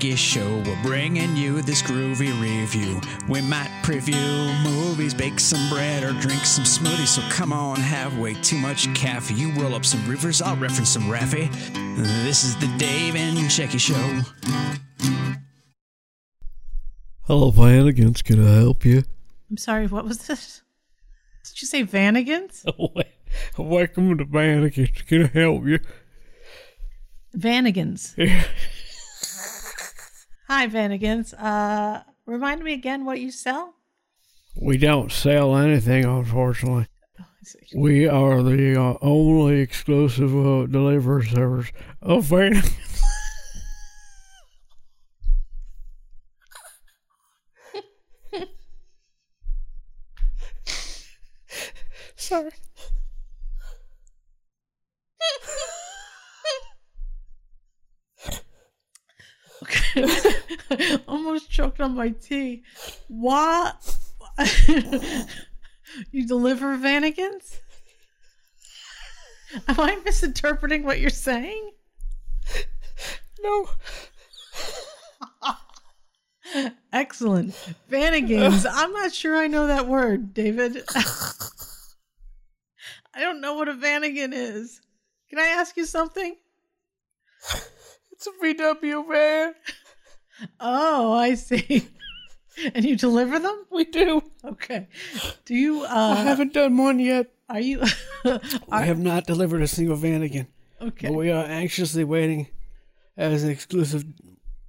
Dave and Shecky Show. We're bringing you this groovy review. We might preview movies, bake some bread, or drink some smoothies. So come on, have way too much caffeine. You roll up some rivers, I'll reference some Raffi. This is the Dave and Shecky Show. Hello, Vanagons. Can I help you? I'm sorry, what was this? Did you say Vanagons? Oh, Welcome to Vanagons. Can I help you? Vanagons. Hi, Vanagons. Uh, remind me again what you sell? We don't sell anything, unfortunately. We are the uh, only exclusive uh, delivery service of Vanagons. Sorry. Almost choked on my tea. What? you deliver Vanagons? Am I misinterpreting what you're saying? No. Excellent. Vanagons. I'm not sure I know that word, David. I don't know what a Vanagon is. Can I ask you something? It's a VW van. Oh, I see. And you deliver them? We do. Okay. Do you I uh haven't done one yet. are you I have not delivered a single Vanagon. Okay. But we are anxiously waiting as an exclusive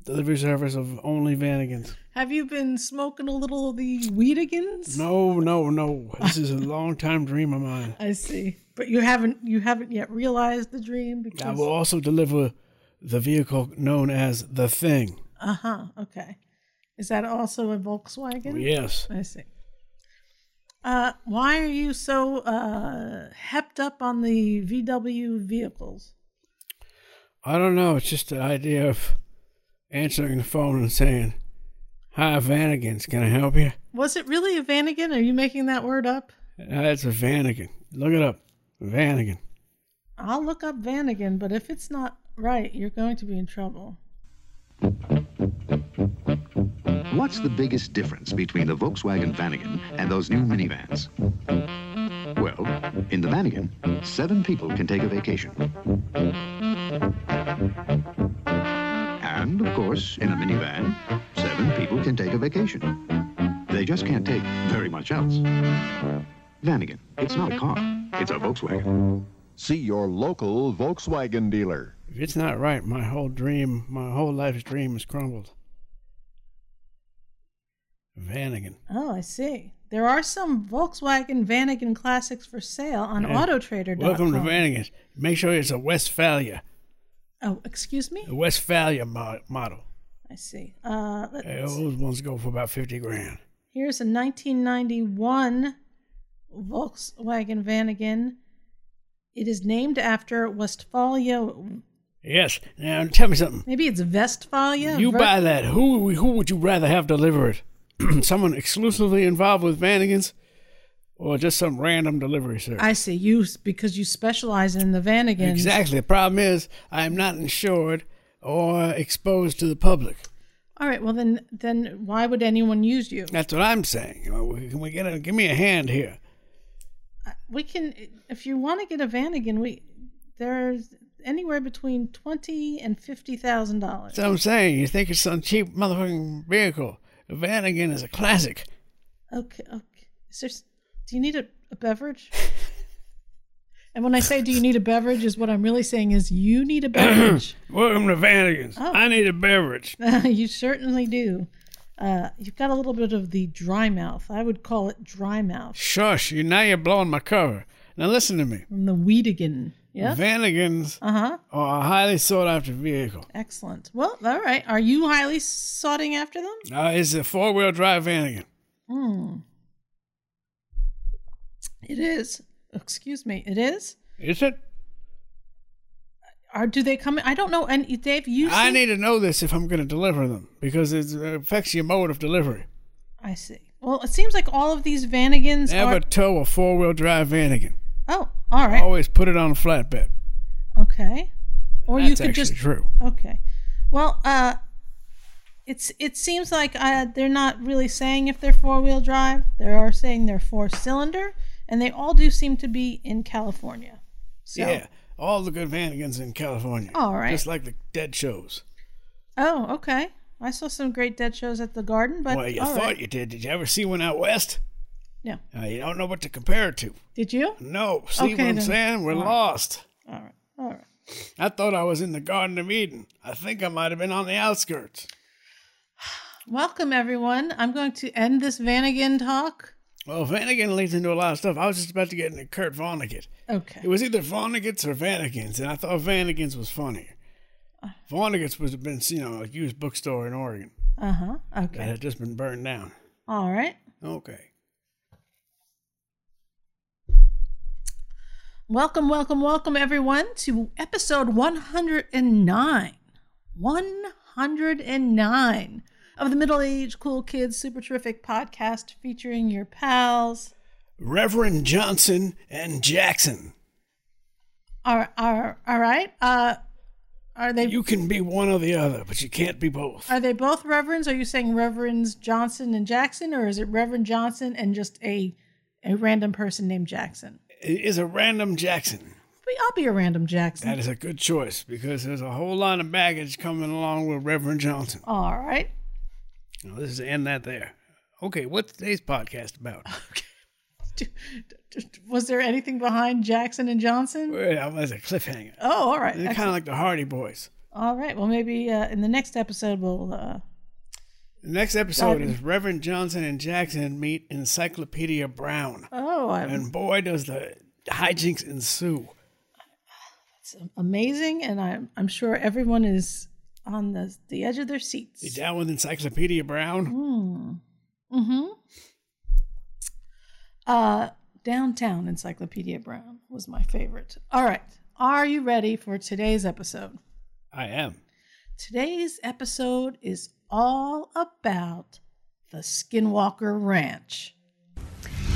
delivery service of only Vanagons. Have you been smoking a little of the Weedigans? No, no, no. This is a long time dream of mine. I see. But you haven't you haven't yet realized the dream because I will also deliver the vehicle known as the Thing. Uh-huh. Okay. Is that also a Volkswagen? Yes. I see. Uh, why are you so uh, hepped up on the VW vehicles? I don't know. It's just the idea of answering the phone and saying, Hi, Vanagons. Can I help you? Was it really a Vanagon? Are you making that word up? That's a Vanagon. Look it up. Vanagon. I'll look up Vanagon, but if it's not right, you're going to be in trouble. What's the biggest difference between the Volkswagen Vanagon and those new minivans? Well, in the Vanagon, seven people can take a vacation. And, of course, in a minivan, seven people can take a vacation. They just can't take very much else. Vanagon, it's not a car, it's a Volkswagen. See your local Volkswagen dealer. If it's not right, my whole dream, my whole life's dream is crumbled. Vanagon. Oh, I see. There are some Volkswagen Vanagon classics for sale on Yeah. AutoTrader.com. Welcome to Vanagons. Make sure it's a Westfalia, Oh, excuse me? a Westfalia mo- model. I see. Uh, those ones go for about 50 grand. here's a 1991 Volkswagen Vanagon. It is named after Westphalia. Yes. Now tell me something. Maybe it's Westphalia. You Ver- buy that. Who who would you rather have deliver it? Someone exclusively involved with Vanagons, or just some random delivery service? I see. You because you specialize in the Vanagons. Exactly. The problem is I am not insured or exposed to the public. All right. Well, then, then why would anyone use you? That's what I'm saying. Can we get a give me a hand here? Uh, we can, if you want to get a Vanagon, we there's anywhere between twenty and fifty thousand dollars. That's what I'm saying. You think it's some cheap motherfucking vehicle? A Vanagon is a classic. Okay. Okay. Is there? Do you need a, a beverage? and when I say "Do you need a beverage," is what I'm really saying is you need a beverage. Welcome to Vanagons. Oh. I need a beverage. you certainly do. Uh, you've got a little bit of the dry mouth. I would call it dry mouth. Shush! You now you're blowing my cover. Now listen to me. From the Weedigan. Yeah. Vanagons Uh huh. are a highly sought after vehicle. Excellent. Well, all right. Are you highly sought after them? Uh, it's a four wheel drive Vanagon. Hmm. It is. Excuse me. It is. Is it? Or do they come? In? I don't know. And Dave, you. I see- need to know this if I'm going to deliver them because it affects your mode of delivery. I see. Well, it seems like all of these Vanagons Never are. tow a four wheel drive Vanagon. Oh, all right. Always put it on a flatbed. Okay. Or you That's could actually just. true. Okay. Well, uh, it's it seems like uh, they're not really saying if they're four wheel drive. They are saying they're four cylinder, and they all do seem to be in California. So, Yeah, all the good Vanagons in California. All right. Just like the dead shows. Oh, okay. I saw some great dead shows at the garden, but well, you thought right. you did. Did you ever see one out west? No. Uh, you don't know what to compare it to. Did you? No. See Okay, what I'm then. saying? We're All right. lost. All right. All right. I thought I was in the Garden of Eden. I think I might have been on the outskirts. Welcome, everyone. I'm going to end this Vanagon talk. Well, Vanagon leads into a lot of stuff. I was just about to get into Kurt Vonnegut. Okay. It was either Vonnegut's or Vanagons, and I thought Vanagons was funnier. Vonnegut's was have been, you know, a used bookstore in Oregon Uh huh. Okay. That had just been burned down. All right. Okay. Welcome, welcome, welcome, everyone, to episode 109. 109 of the Middle Age Cool Kids Super Terrific podcast featuring your pals. Reverend Johnson and Jackson. Are, are, all right. Uh, are they You can be one or the other, but you can't be both. are they both reverends? Are you saying Reverends Johnson and Jackson, or is it Reverend Johnson and just a a random person named Jackson? It is a random Jackson. I'll be a random Jackson. That is a good choice because there's a whole lot of baggage coming along with Reverend Johnson. All right. Now, this is end that there. Okay, what's today's podcast about? Do- Was there anything behind Jackson and Johnson? Well, as a cliffhanger. Oh, all right. They're kind of like the Hardy Boys. All right. Well, maybe uh, in the next episode we'll. Uh, The next episode is Reverend Johnson and Jackson meet Encyclopedia Brown. oh, I'm, And boy, does the hijinks ensue. it's amazing, and I'm I'm sure everyone is on the the edge of their seats. You down with Encyclopedia Brown? Mm-hmm. Uh, Downtown Encyclopedia Brown was my favorite. All right. Are you ready for today's episode? I am. Today's episode is all about the Skinwalker Ranch.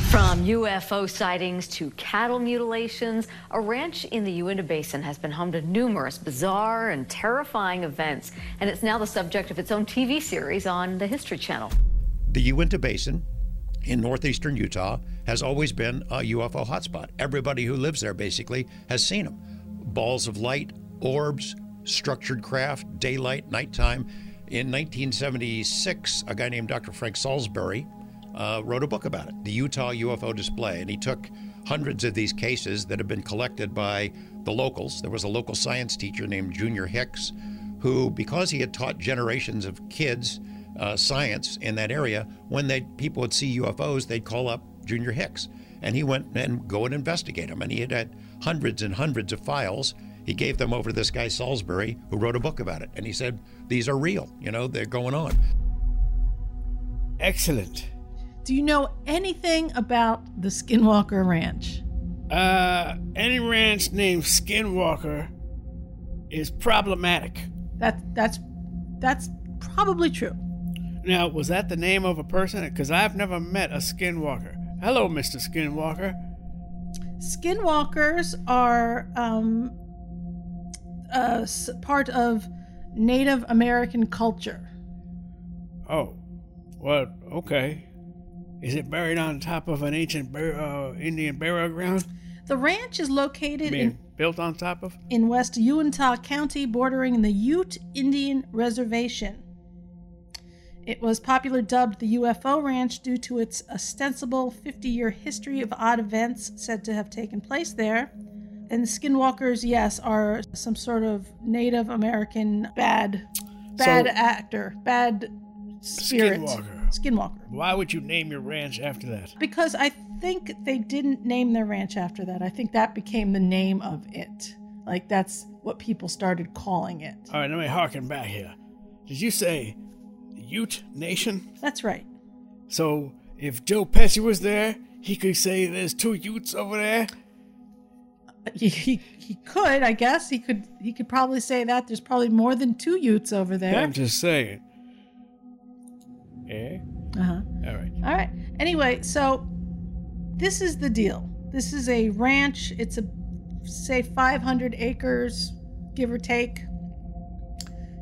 From UFO sightings to cattle mutilations, a ranch in the Uinta Basin has been home to numerous bizarre and terrifying events, and it's now the subject of its own TV series on the History Channel. The Uinta Basin in northeastern Utah has always been a UFO hotspot. Everybody who lives there basically has seen them. Balls of light, orbs, structured craft, daylight, nighttime. In 1976, a guy named Dr. Frank Salisbury uh, wrote a book about it, the Utah UFO Display, and he took hundreds of these cases that had been collected by the locals. There was a local science teacher named Junior Hicks who, because he had taught generations of kids uh, science in that area, when they people would see UFOs, they'd call up Junior Hicks, and he went and go and investigate them. And he had had hundreds and hundreds of files. He gave them over to this guy Salisbury, who wrote a book about it, and he said these are real. You know, they're going on. Excellent. Do you know anything about the Skinwalker Ranch? Uh, any ranch named Skinwalker is problematic. That that's that's probably true. Now, was that the name of a person? Because I've never met a Skinwalker. Hello, Mr. Skinwalker. Skinwalkers are um, uh, part of Native American culture. Oh, well, okay. Is it buried on top of an ancient bur- uh, Indian burial ground? The ranch is located Being in, built on top of? in West Uintah County, bordering the Ute Indian Reservation. It was popular dubbed the UFO Ranch due to its ostensible 50 year history of odd events said to have taken place there. And skinwalkers, yes, are some sort of Native American bad, bad So- actor, bad spirit. Skinwalker. Skinwalker. Why would you name your ranch after that? Because I think they didn't name their ranch after that. I think that became the name of it. Like that's what people started calling it. All right, let me harken back here. Did you say Ute Nation? That's right. So if Joe Pesci was there, he could say there's two Utes over there. He, he, he could, I guess. He could he could probably say that. There's probably more than two Utes over there. I'm just saying. Yeah. Uh huh. All right. All right. Anyway, so this is the deal. This is a ranch. It's a say 500 acres, give or take.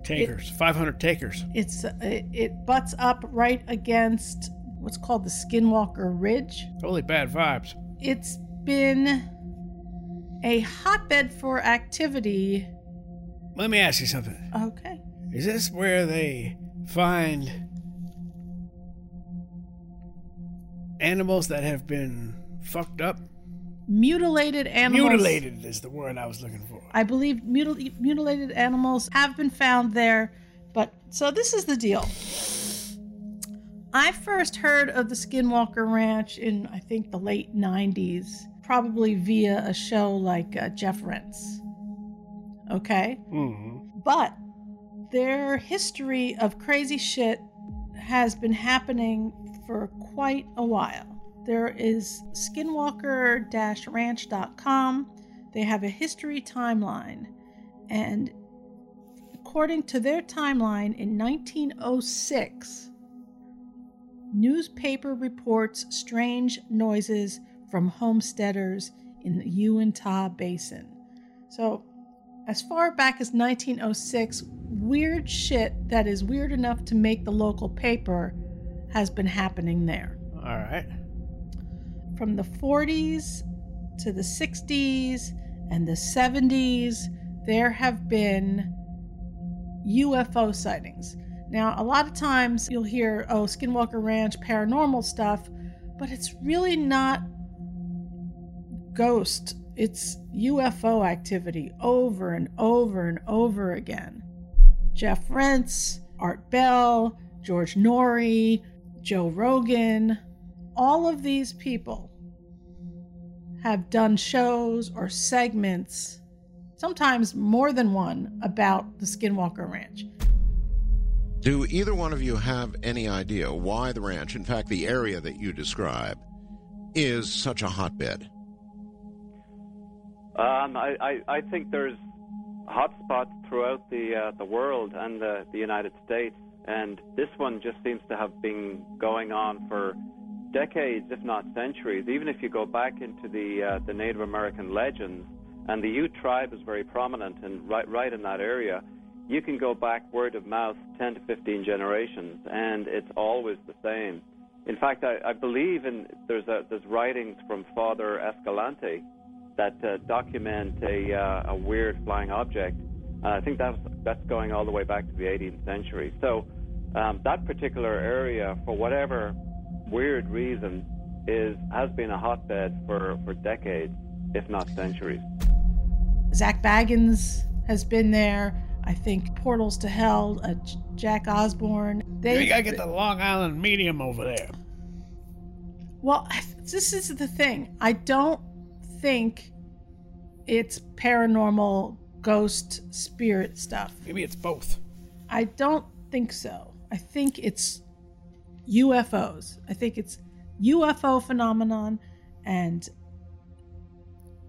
Takers, it, 500 takers. It's it, it butts up right against what's called the Skinwalker Ridge. Totally bad vibes. It's been a hotbed for activity. Let me ask you something. Okay. Is this where they find animals that have been fucked up? Mutilated animals. Mutilated is the word I was looking for. I believe mutil- mutilated animals have been found there. But so this is the deal. I first heard of the Skinwalker Ranch in, I think, the late 90s, probably via a show like uh, Jeff Rense. Okay? Mm-hmm. But their history of crazy shit has been happening for quite a while. There is skinwalker ranch.com. They have a history timeline. And according to their timeline, in 1906, newspaper reports strange noises from homesteaders in the Uinta Basin. So, as far back as 1906, weird shit that is weird enough to make the local paper has been happening there. All right. From the 40s to the 60s and the 70s, there have been UFO sightings. Now, a lot of times you'll hear, oh, Skinwalker Ranch, paranormal stuff, but it's really not ghost. It's UFO activity over and over and over again. Jeff Rense, Art Bell, George Noory, Joe Rogan, all of these people have done shows or segments, sometimes more than one, about the Skinwalker Ranch. Do either one of you have any idea why the ranch, in fact, the area that you describe, is such a hotbed? Um, I, I, I, think there's hotspots throughout the uh, the world and the, the United States, and this one just seems to have been going on for decades, if not centuries. Even if you go back into the uh, the Native American legends, and the Ute tribe is very prominent and right right in that area you can go back word of mouth 10 to 15 generations, and it's always the same. In fact, I, I believe in there's a, there's writings from Father Escalante that uh, document a, uh, a weird flying object. Uh, I think that's that's going all the way back to the 18th century. So um, that particular area, for whatever weird reason, is has been a hotbed for, for decades, if not centuries. Zak Bagans has been there. I think Portals to Hell, uh, Jack Osbourne. They you gotta get the Long Island medium over there. Well, this is the thing. I don't think it's paranormal ghost spirit stuff. Maybe it's both. I don't think so. I think it's UFOs. I think it's UFO phenomenon and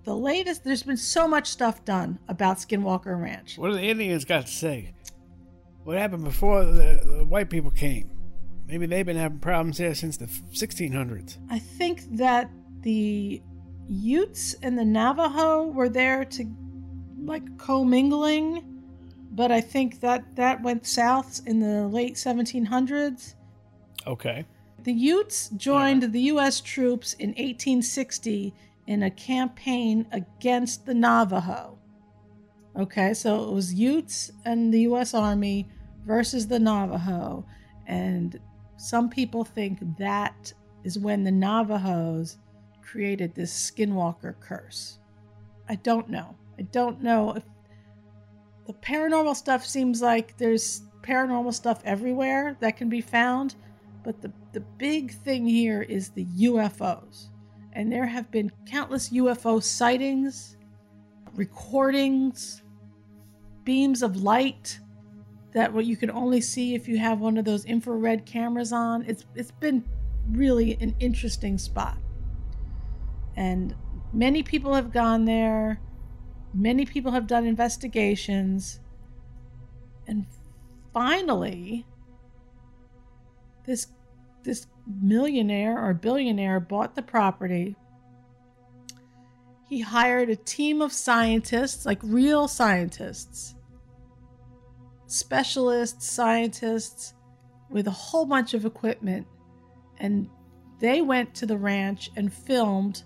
the latest, there's been so much stuff done about Skinwalker Ranch. What do the Indians got to say? What happened before the, the white people came? Maybe they've been having problems there since the 1600s. I think that the Utes and the Navajo were there to like commingling, but I think that that went south in the late 1700s. Okay. The Utes joined the U.S. troops in 1860 in a campaign against the Navajo. Okay, so it was Utes and the U.S. Army versus the Navajo. And some people think that is when the Navajos created this skinwalker curse. I don't know. I don't know if the paranormal stuff seems like there's paranormal stuff everywhere that can be found, But the, the big thing here is the UFOs. And there have been countless UFO sightings, recordings, beams of light that what you can only see if you have one of those infrared cameras on. It's it's been really an interesting spot. And many people have gone there. Many people have done investigations. And finally, this this millionaire or billionaire bought the property. He hired a team of scientists, like real scientists, specialists, scientists with a whole bunch of equipment. And they went to the ranch and filmed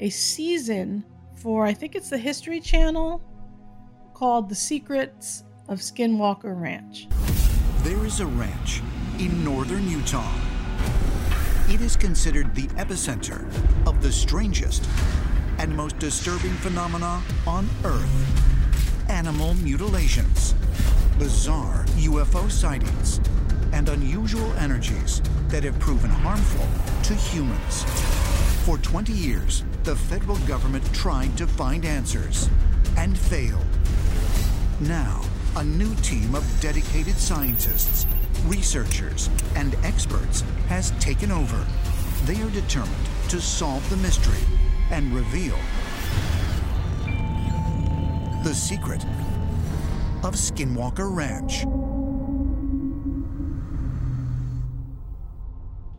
a season for, I think it's the History Channel, called The Secrets of Skinwalker Ranch. There is a ranch in northern Utah. It is considered the epicenter of the strangest and most disturbing phenomena on Earth animal mutilations, bizarre UFO sightings, and unusual energies that have proven harmful to humans. For 20 years, the federal government tried to find answers and failed. Now, a new team of dedicated scientists, researchers, and experts has taken over. They are determined to solve the mystery and reveal the secret of Skinwalker Ranch.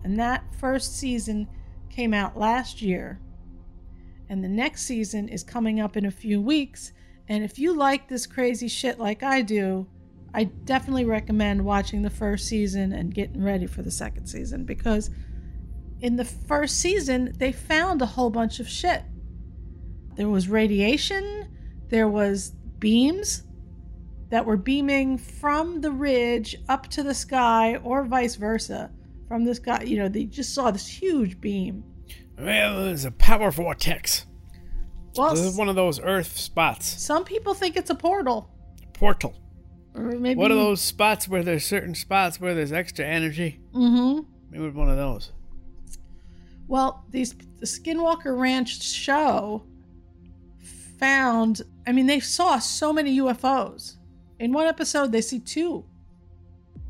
And that first season came out last year. And the next season is coming up in a few weeks. And if you like this crazy shit like I do, I definitely recommend watching the first season and getting ready for the second season because in the first season, they found a whole bunch of shit. There was radiation, there was beams that were beaming from the ridge up to the sky or vice versa. From the sky, you know, they just saw this huge beam. Well, there's a power vortex. Well, this is one of those Earth spots. Some people think it's a portal. Portal. Or maybe One of those spots where there's certain spots where there's extra energy. Mm-hmm. Maybe one of those. Well, these the Skinwalker Ranch show found. I mean, they saw so many UFOs. In one episode, they see two,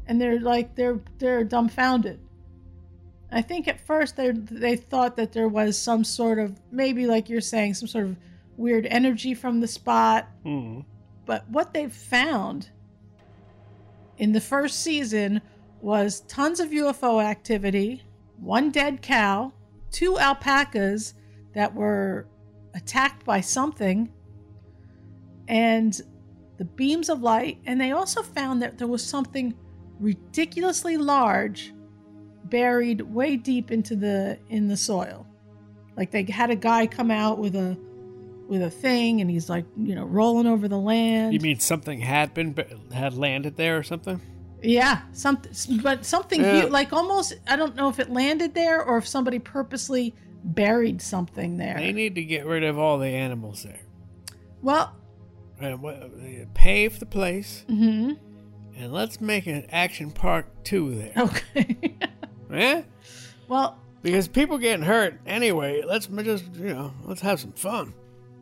and they're like they're they're dumbfounded. I think at first they they thought that there was some sort of maybe like you're saying some sort of weird energy from the spot. Hmm. But what they found in the first season was tons of UFO activity, one dead cow, two alpacas that were attacked by something, and the beams of light. And they also found that there was something ridiculously large buried way deep into the in the soil. Like they had a guy come out with a with a thing and he's like, you know, rolling over the land. You mean something had been had landed there or something? Yeah, something, but something Yeah. hu- like almost. I don't know if it landed there or if somebody purposely buried something there. They need to get rid of all the animals there. Well, And what- pave the place, hmm and let's make an action park two there. okay. yeah? well, Because people getting hurt anyway. Let's just you know let's have some fun.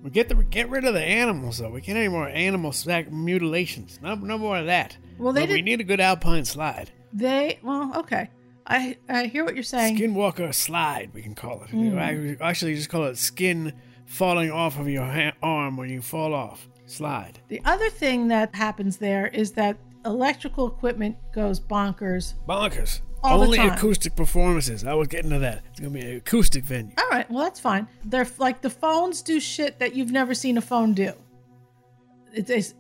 We get the get rid of the animals though. We can't any more animal sac mutilations. No, no more of that. Well, they But we did- need a good alpine slide. they. Well, okay. I I hear what you're saying. Skinwalker slide, we can call it. Mm. I actually just call it skin falling off of your ha- arm when you fall off. Slide. The other thing that happens there is that electrical equipment goes bonkers. Bonkers. All Only acoustic performances. I was getting to that. It's gonna be an acoustic venue. All right, well that's fine. They're like the phones do shit that you've never seen a phone do. It's, it's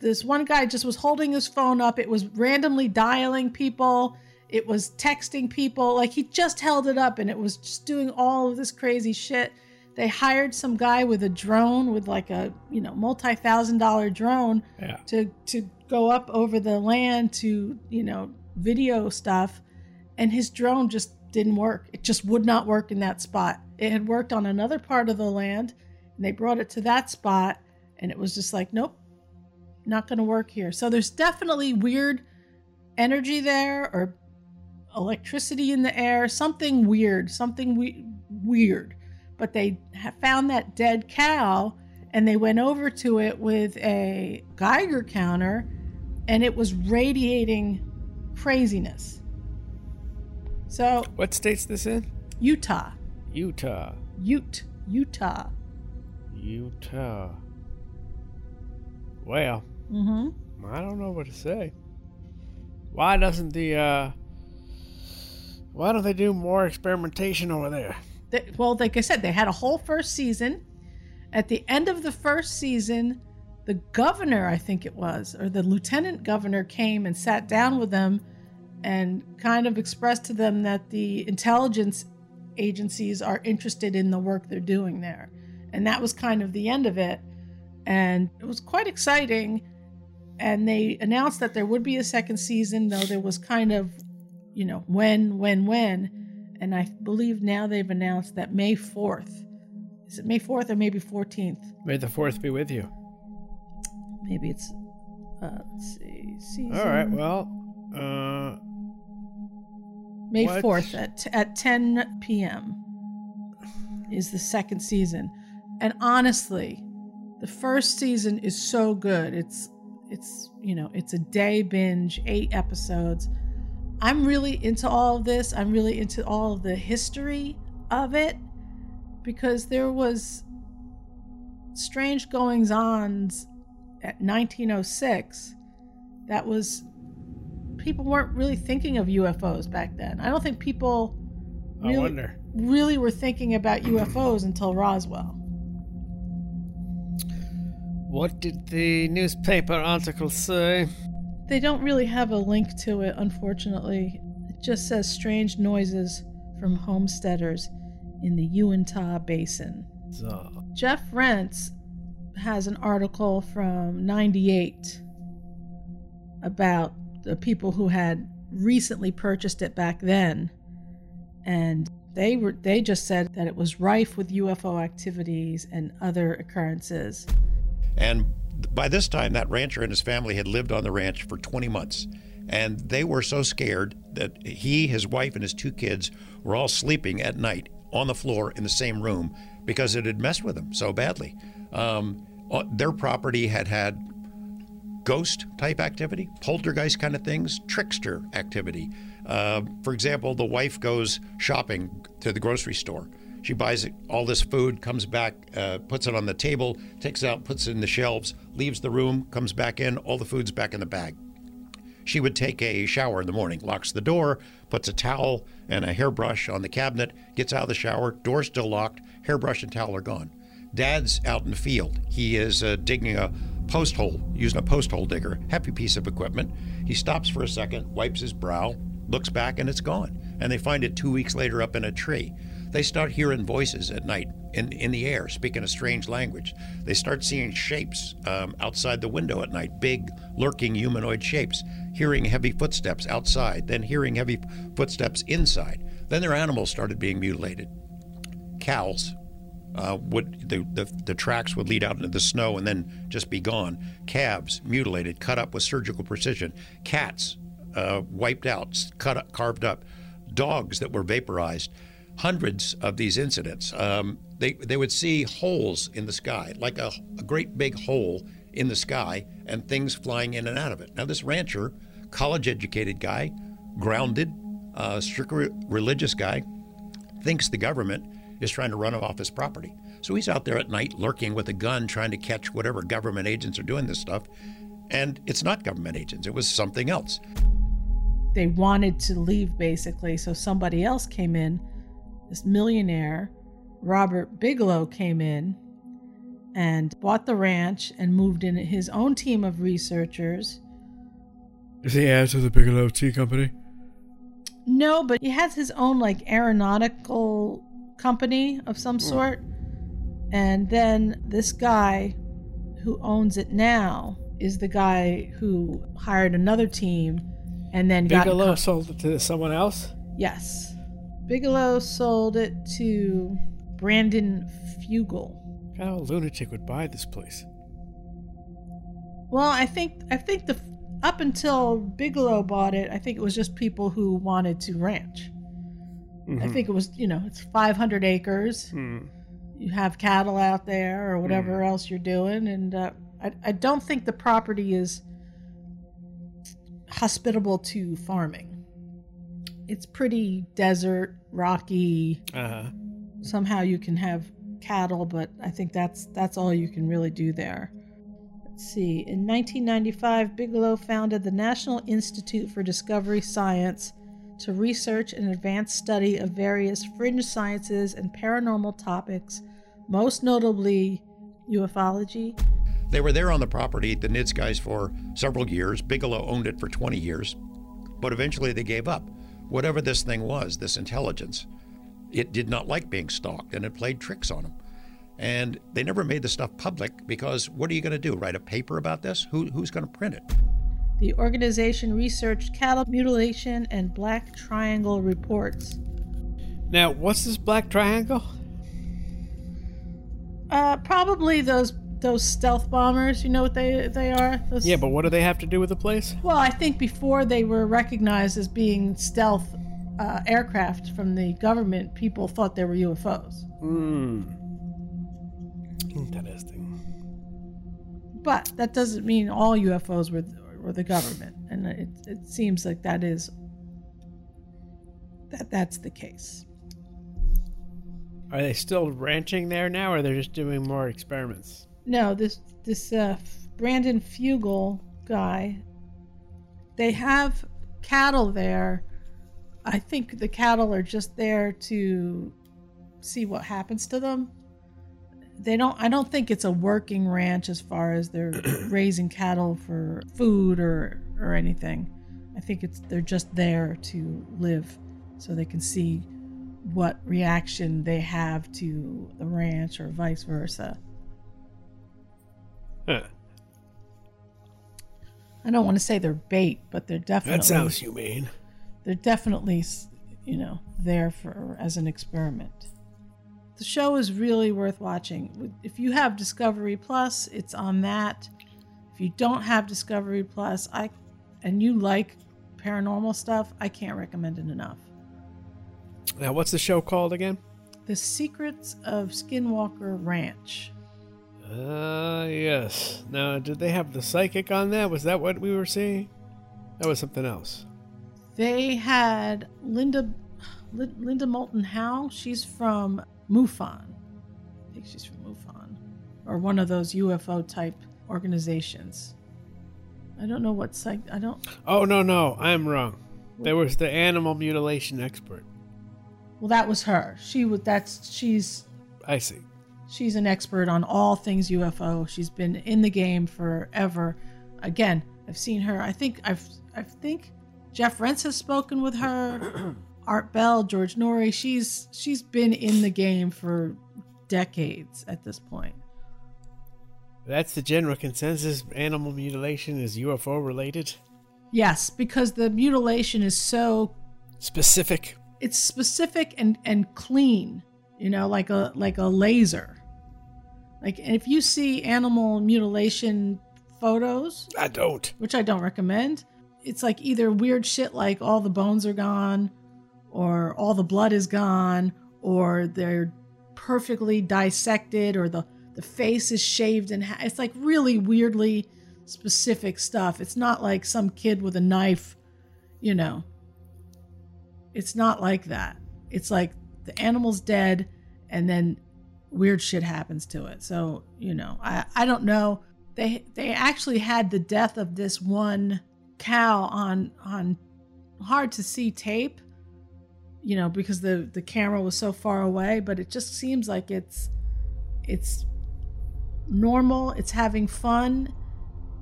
this one guy just was holding his phone up. It was randomly dialing people. It was texting people. Like he just held it up and it was just doing all of this crazy shit. They hired some guy with a drone with like a you know multi thousand dollar drone Yeah. to to go up over the land to you know video stuff and his drone just didn't work it just would not work in that spot it had worked on another part of the land and they brought it to that spot and it was just like nope not going to work here so there's definitely weird energy there or electricity in the air, something weird, something we- weird. But they found that dead cow and they went over to it with a Geiger counter and it was radiating craziness. So, what state's this in? Utah. Utah. Ute, Utah. Utah. Well, mm-hmm. I don't know what to say. Why doesn't the uh why don't they do more experimentation over there? They, well, like I said, they had a whole first season. At the end of the first season, the governor, I think it was, or the lieutenant governor came and sat down with them and kind of expressed to them that the intelligence agencies are interested in the work they're doing there. And that was kind of the end of it. And it was quite exciting. And they announced that there would be a second season, though there was kind of, you know, when, when, when. And I believe now they've announced that May 4th. Is it May 4th or maybe 14th? May the 4th be with you. Maybe it's, uh, let's see. Season. All right, well, uh, May what? 4th at, at 10 p.m. is the second season. And honestly, the first season is so good. It's it's you know, it's a day binge, 8 episodes. I'm really into all of this. I'm really into all of the history of it because there was strange goings ons at 1906 that was people weren't really thinking of UFOs back then. I don't think people really, really were thinking about UFOs until Roswell. What did the newspaper article say? They don't really have a link to it, unfortunately. It just says strange noises from homesteaders in the Uinta Basin. So, Jeff Rense has an article from 98 about the people who had recently purchased it back then and they were they just said that it was rife with UFO activities and other occurrences. And by this time, that rancher and his family had lived on the ranch for 20 months. And they were so scared that he, his wife, and his two kids were all sleeping at night on the floor in the same room because it had messed with them so badly. Um, uh, their property had had ghost type activity, poltergeist kind of things, trickster activity. Uh, for example, the wife goes shopping to the grocery store. She buys all this food, comes back, uh, puts it on the table, takes it out, puts it in the shelves, leaves the room, comes back in, all the food's back in the bag. She would take a shower in the morning, locks the door, puts a towel and a hairbrush on the cabinet, gets out of the shower, door still locked, hairbrush and towel are gone. Dad's out in the field. He is uh, digging a post hole, using a post hole digger, heavy piece of equipment. He stops for a second, wipes his brow, looks back, and it's gone. And they find it two weeks later up in a tree. They start hearing voices at night in, in the air, speaking a strange language. They start seeing shapes um, outside the window at night, big, lurking humanoid shapes, hearing heavy footsteps outside, then hearing heavy footsteps inside. Then their animals started being mutilated. Cows uh, would the, the the tracks would lead out into the snow and then just be gone. Calves mutilated, cut up with surgical precision. Cats uh, wiped out, cut up, carved up. Dogs that were vaporized. Hundreds of these incidents. Um, they they would see holes in the sky, like a, a great big hole in the sky, and things flying in and out of it. Now this rancher, college-educated guy, grounded, uh, strictly religious guy, thinks the government is trying to run him off his property. So he's out there at night lurking with a gun trying to catch whatever government agents are doing this stuff. And it's not government agents, it was something else. They wanted to leave basically, so somebody else came in. This millionaire, Robert Bigelow, came in and bought the ranch and moved in his own team of researchers. Is he heir to the Bigelow Tea Company? No, but he has his own like aeronautical company of some hmm. sort. And then this guy who owns it now is the guy who hired another team and then got Bigelow sold it to someone else? Yes. Bigelow sold it to Brandon Fugal. How a lunatic would buy this place? Well, I think I think the up until Bigelow bought it, I think it was just people who wanted to ranch. I Mhm. think it was, you know, it's 500 acres. Hmm. You have cattle out there or whatever else you're doing. And uh, I, I don't think the property is hospitable to farming. It's pretty desert, rocky. Uh-huh. Somehow you can have cattle, but I think that's that's all you can really do there. Let's see. In 1995, Bigelow founded the National Institute for Discovery Science to research and advance study of various fringe sciences and paranormal topics, most notably ufology. They were there on the property, the NIDS guys, for several years. Bigelow owned it for 20 years, but eventually they gave up. Whatever this thing was, this intelligence, it did not like being stalked and it played tricks on them. And they never made the stuff public because what are you going to do? Write a paper about this? Who, who's going to print it? The organization researched cattle mutilation and black triangle reports. Now, what's this black triangle? Uh, probably those those stealth bombers. You know what they they are? Those, Yeah, but what do they have to do with the place? Well, I think before they were recognized as being stealth uh, aircraft from the government, people thought they were UFOs. Hmm. Interesting. But that doesn't mean all UFOs were were the government, and it it seems like that is that that's the case. Are they still ranching there now, or they're just doing more experiments? No, this this uh, Brandon Fugal guy. They have cattle there. I think the cattle are just there to see what happens to them. They don't. I don't think it's a working ranch as far as they're raising cattle for food or or anything. I think it's they're just there to live, so they can see what reaction they have to the ranch or vice versa. Huh. I don't want to say they're bait, but they're definitely That sounds humane. they're definitely you know there for as an experiment. The show is really worth watching. If you have Discovery Plus, it's on that. If you don't have Discovery Plus, I and you like paranormal stuff, I can't recommend it enough. Now, what's the show called again? The Secrets of Skinwalker Ranch. Uh, yes. Now, did they have the psychic on that? Was that what we were seeing? That was something else. They had Linda Linda Moulton Howe. She's from MUFON. I think she's from MUFON or one of those UFO type organizations. I don't know what psych. I don't. Oh no, no, I'm wrong. There was the animal mutilation expert. Well, that was her. She would. That's she's I see. she's an expert on all things UFO. She's been in the game forever. Again, I've seen her. I think I've I think Jeff Rense has spoken with her. Art Bell, George Noory. She's she's been in the game for decades at this point. That's the general consensus. Animal mutilation is UFO related. Yes, because the mutilation is so Specific. it's specific and and clean. You know, like a like a laser. Like and if you see animal mutilation photos, I don't. which I don't recommend. It's like either weird shit like all the bones are gone, or all the blood is gone, or they're perfectly dissected, or the, the face is shaved and half. It's like really weirdly specific stuff. It's not like some kid with a knife, you know. It's not like that. It's like the animal's dead and then weird shit happens to it. So, you know, I, I don't know. They they actually had the death of this one cow on on hard to see tape, you know, because the the camera was so far away, but it just seems like it's it's normal, it's having fun,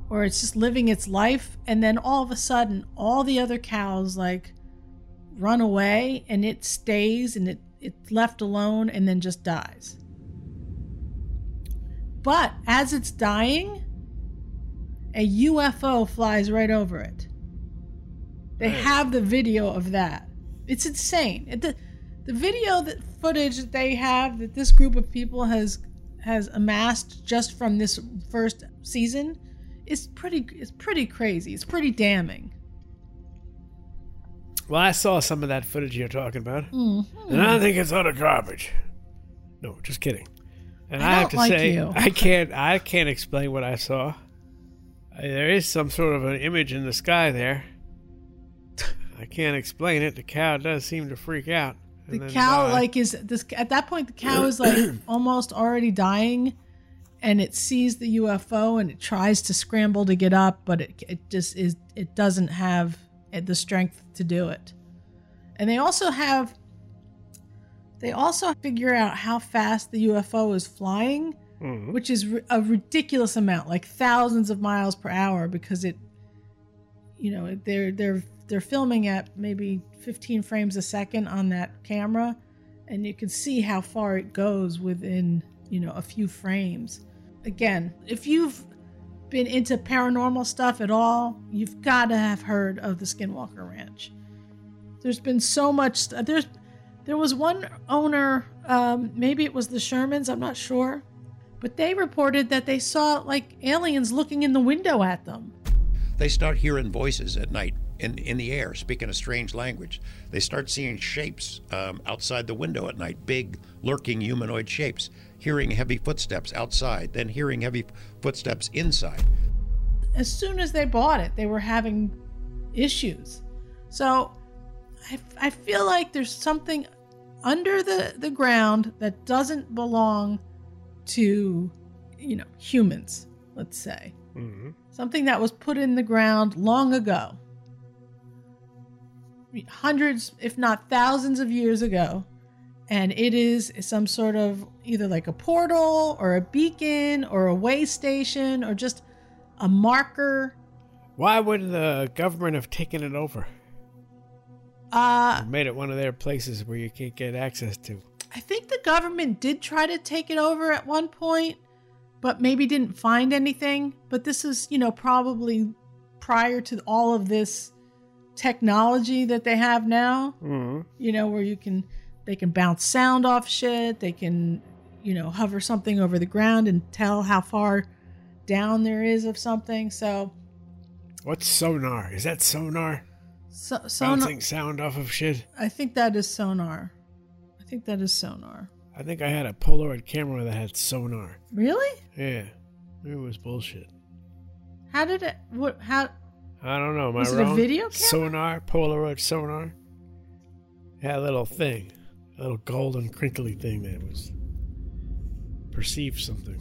or it's just living its life and then all of a sudden all the other cows like run away and it stays and it it's left alone and then just dies. But as it's dying, a UFO flies right over it. They have the video of that. It's insane. It- The, the video that footage that they have that this group of people has has amassed just from this first season is pretty it's pretty crazy. It's pretty damning. Well, I saw some of that footage you're talking about, Mhm. and I think it's utter garbage. No, just kidding. And I I, have to like say, you. I can't, I can't explain what I saw. There is some sort of an image in the sky there. I can't explain it. The cow does seem to freak out. The cow die. like is this at that point the cow is like almost already dying and it sees the UFO and it tries to scramble to get up but it it just is it doesn't have the strength to do it. And they also have they also figure out how fast the UFO is flying Mhm. which is a ridiculous amount, like thousands of miles per hour, because it, you know, they're they're they're filming at maybe 15 frames a second on that camera, and you can see how far it goes within you know a few frames. Again, if you've been into paranormal stuff at all, you've got to have heard of the Skinwalker Ranch. There's been so much. st- There's there was one owner, um, maybe it was the Shermans, I'm not sure, but they reported that they saw like aliens looking in the window at them. They start hearing voices at night in, in the air, speaking a strange language. They start seeing shapes um, outside the window at night, big, lurking humanoid shapes, hearing heavy footsteps outside, then hearing heavy footsteps inside. As soon as they bought it, they were having issues. So I, I feel like there's something under the, the ground that doesn't belong to, you know, humans, let's say. Mhm. Something that was put in the ground long ago. Hundreds, if not thousands of years ago. And it is some sort of either like a portal or a beacon or a way station or just a marker. Why would the government have taken it over? Uh, made it one of their places where you can't get access to. I think the government did try to take it over at one point, but maybe didn't find anything. But this is, you know, probably prior to all of this technology that they have now. Mm-hmm. You know, where you can they can bounce sound off shit. They can, you know, hover something over the ground and tell how far down there is of something. So, What's sonar? Is that sonar? so sonar. Bouncing sound off of shit. I think that is sonar. I think that is sonar. I think I had a Polaroid camera that had sonar. Really? Yeah, it was bullshit. How did it? What? How? I don't know. Am Was I it a video camera? Sonar, Polaroid sonar. Had a little thing, a little golden crinkly thing that was perceived something.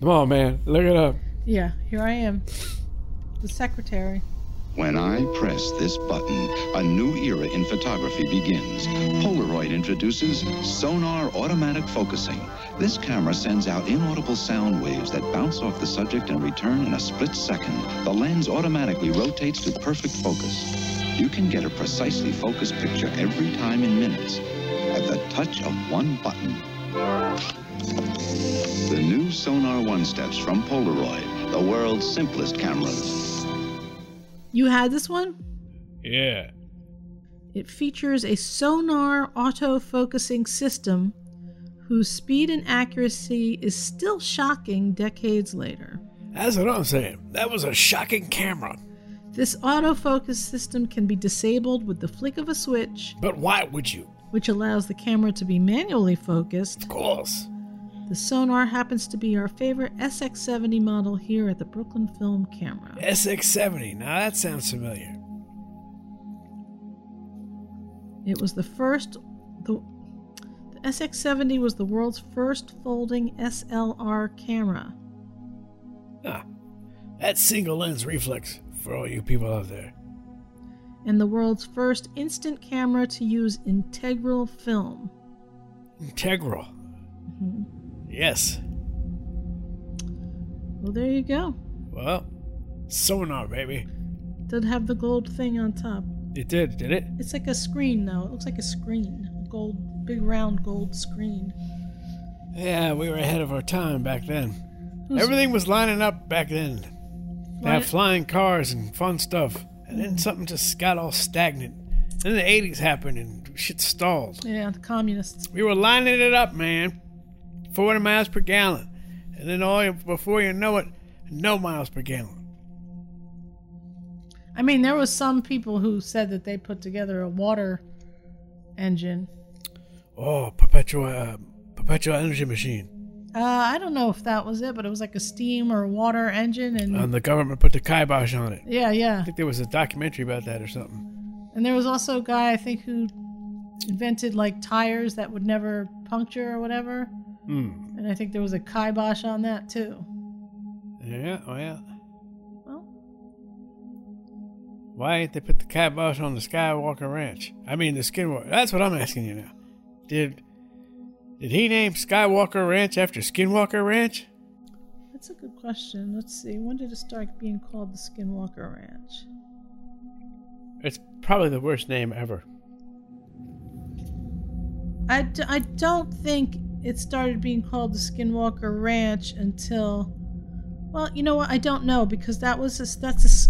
Come on, man, look it up. Yeah, here I am, the secretary. When I press this button, a new era in photography begins. Polaroid introduces sonar automatic focusing. This camera sends out inaudible sound waves that bounce off the subject and return in a split second. The lens automatically rotates to perfect focus. You can get a precisely focused picture every time in minutes at the touch of one button. The new Sonar One Steps from Polaroid, the world's simplest cameras. You had this one? Yeah. It features a sonar auto-focusing system whose speed and accuracy is still shocking decades later. That's what I'm saying. That was a shocking camera. This autofocus system can be disabled with the flick of a switch, But why would you? which allows the camera to be manually focused. Of course. The sonar happens to be our favorite SX70 model here at the Brooklyn Film Camera. SX70. Now that sounds familiar. It was the first the the SX70 was the world's first folding SLR camera. Ah, that single lens reflex for all you people out there. and the world's first instant camera to use integral film. Integral. Mhm. Yes. Well, there you go. Well, sonar, baby. Doesn't have the gold thing on top. It did, did it? It's like a screen, though. It looks like a screen. A gold, big round gold screen. Yeah, we were ahead of our time back then. Who's- Everything was lining up back then. They had flying cars and fun stuff. And then something just got all stagnant. Then the 80s happened and shit stalled. Yeah, the communists. We were lining it up, man. 40 miles per gallon. and then all before you know it, no miles per gallon. I mean, there was some people who said that they put together a water engine. Oh, perpetual, uh, perpetual energy machine. Uh, I don't know if that was it, but it was like a steam or water engine, and And the government put the kibosh on it. yeah, yeah. I think there was a documentary about that or something. And there was also a guy I think who invented like tires that would never puncture or whatever. Hmm. And I think there was a kibosh on that too. Yeah, oh yeah. Well, Why ain't they put the kibosh on the Skywalker Ranch? I mean, the Skinwalker. That's what I'm asking you now. Did did he name Skywalker Ranch after Skinwalker Ranch? that's a good question. Let's see. When did it start being called the Skinwalker Ranch? It's probably the worst name ever. I, d- I don't think it started being called the Skinwalker Ranch until. Well, you know what? I don't know because that was a, that's a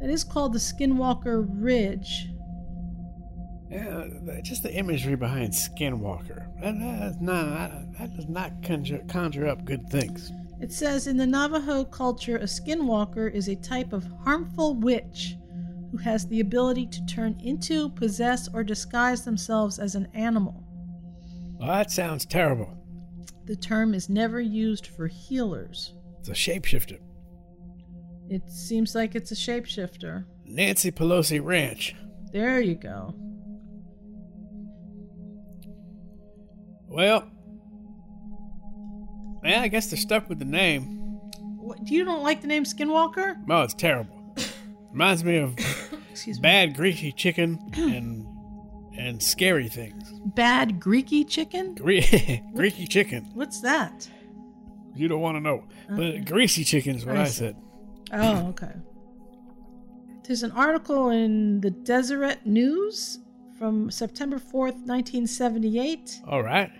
that is called the Skinwalker Ridge. Yeah, just the imagery behind Skinwalker. That, not, that does not conjure, conjure up good things. It says in the Navajo culture, a skinwalker is a type of harmful witch who has the ability to turn into, possess, or disguise themselves as an animal. Well, that sounds terrible. The term is never used for healers. It's a shapeshifter. It seems like it's a shapeshifter. Nancy Pelosi Ranch. There you go. Well, yeah, I guess they're stuck with the name. What, you don't like the name Skinwalker? Oh, it's terrible. Reminds me of Excuse me. bad greasy chicken and and scary things. Bad Greeky chicken? Gre- greasy chicken. What's that? You don't want to know, Okay. but greasy chicken is what I I said. Oh, okay. There's an article in the Deseret News from September 4th, 1978. All right.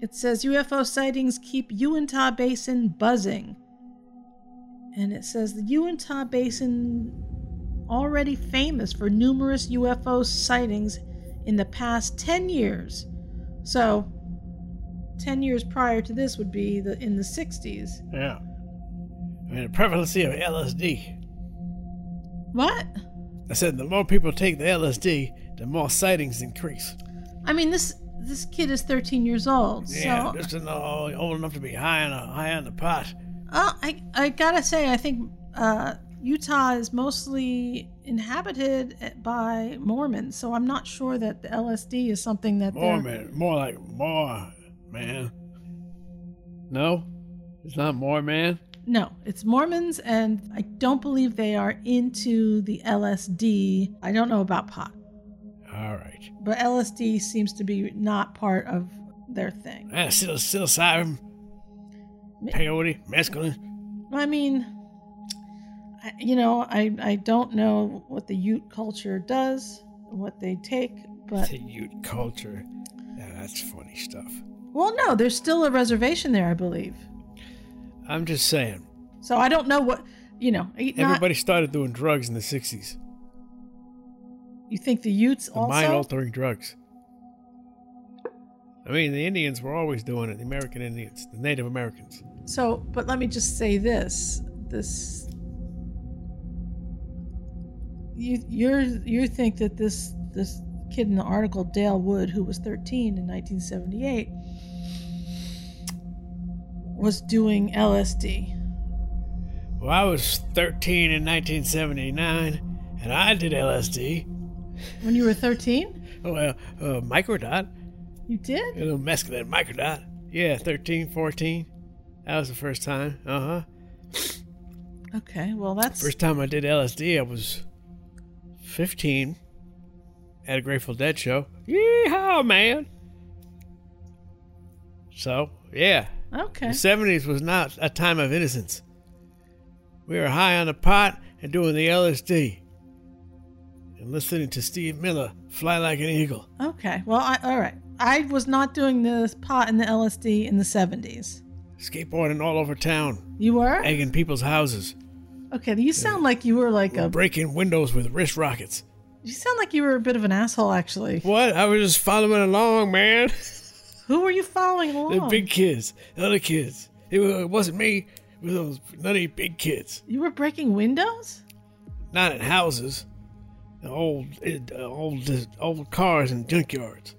It says UFO sightings keep Uinta Basin buzzing. And it says the Uinta Basin already famous for numerous UFO sightings in the past 10 years. So 10 years prior to this would be the in the 60s. Yeah. I mean, the prevalency of LSD. What? I said the more people take the LSD, the more sightings increase. I mean this this kid is 13 years old. Yeah, so just enough, old enough to be high on a high on the pot. Uh, I I gotta say, I think uh, Utah is mostly inhabited by Mormons, so I'm not sure that the LSD is something that they're. more like more man. No, it's not more man. No, it's Mormons, and I don't believe they are into the LSD. I don't know about pot, All right. but LSD seems to be not part of their thing. Psil- psilocybin, peyote, mescaline. I mean, you know, I I don't know what the Ute culture does, what they take, but The Ute culture. Yeah, that's funny stuff. Well, no, there's still a reservation there, I believe. I'm just saying. So I don't know what you know. not- Everybody started doing drugs in the '60s. you think the Utes The also? mind-altering drugs. I mean, the Indians were always doing it. The American Indians, the Native Americans. So, but let me just say this: this you you're you think that this this kid in the article, Dale Wood, who was 13 in 1978, was doing LSD. Well, I was 13 in 1979, and I did LSD. When you were 13, Well, uh, microdot. you did. A little mescaline microdot. Yeah, 13, 14. That was the first time. Uh huh. Okay, well that's First time I did LSD, I was 15 at a Grateful Dead show. Yeehaw, man! So, yeah. okay. The 70s was not a time of innocence. We were high on the pot and doing the LSD. And listening to Steve Miller fly like an eagle. Okay, well, I, all right. I was not doing the pot and the LSD in the 70s. Skateboarding all over town, You were? egging people's houses, Okay, you sound like you were like a. breaking windows with wrist rockets. You sound like you were a bit of an asshole, actually. What? I was just following along, man. Who were you following along? The big kids, the other kids. It, wasn't me. It was those nutty big kids. You were breaking windows? Not in houses. Old, uh, old, old cars and junkyards.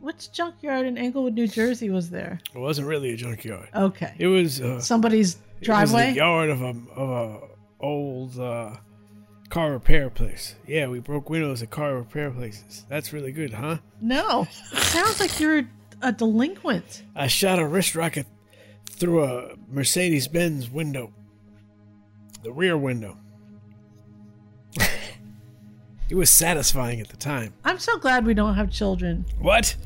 Which junkyard in Englewood, New Jersey was there? It wasn't really a junkyard. Okay. It was uh, Somebody's was driveway? the yard of a of a old uh, car repair place. Yeah, we broke windows at car repair places. That's really good, huh? No. Sounds like you're a delinquent. I shot a wrist rocket through a Mercedes Benz window, the rear window. it was satisfying at the time. I'm so glad we don't have children. What?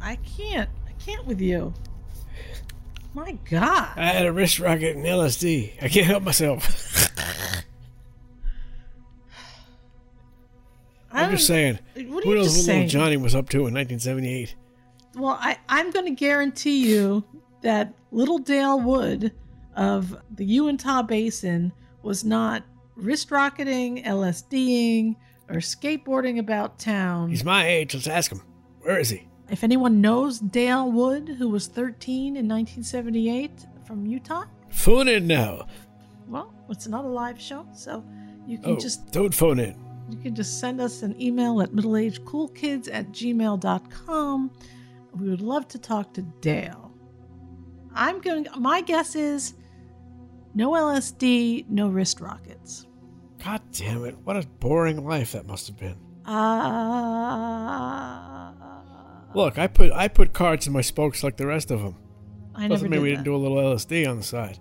I can't. I can't with you. My God. I had a wrist rocket and LSD. I can't help myself. I'm just saying. What are Who you knows what saying? little Johnny was up to in 1978? Well, I, I'm going to guarantee you that Little Dale Wood of the Uinta Basin was not wrist rocketing, LSDing, or skateboarding about town. He's my age. Let's ask him. Where is he? If anyone knows Dale Wood, who was 13 in 1978 from Utah, Phone in now. well, it's not a live show, so you can Oh, just don't phone in. you can just send us an email at middleagedcoolkids at gmail.com. We would love to talk to Dale. I'm going my guess is no LSD, no wrist rockets. God damn it! What a boring life that must have been. Uh, Look, I put I put cards in my spokes like the rest of them. I never Doesn't mean did we that. didn't do a little LSD on the side.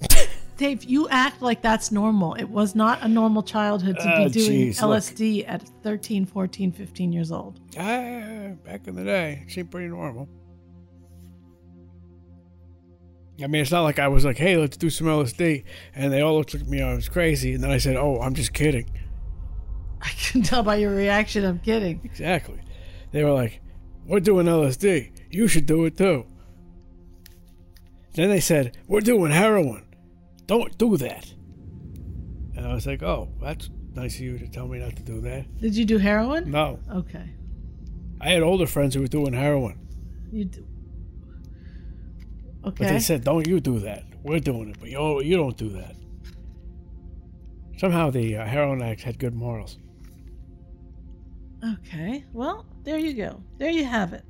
Dave, you act like that's normal. It was not a normal childhood to Ah, be doing jeez, look. LSD at 13, 14, 15 years old. Ah, back in the day, it seemed pretty normal. I mean, it's not like I was like, "Hey, let's do some LSD," and they all looked at me. I was crazy, and then I said, "Oh, I'm just kidding." I can tell by your reaction. I'm kidding. Exactly. They were like, "We're doing LSD. You should do it too." Then they said, "We're doing heroin. Don't do that." And I was like, "Oh, that's nice of you to tell me not to do that." Did you do heroin? No, Okay. I had older friends who were doing heroin, You do. Okay. But they said, "Don't you do that? We're doing it, but you you don't do that." Somehow the uh, heroin addicts had good morals. Okay. Well, there you go. There you have it.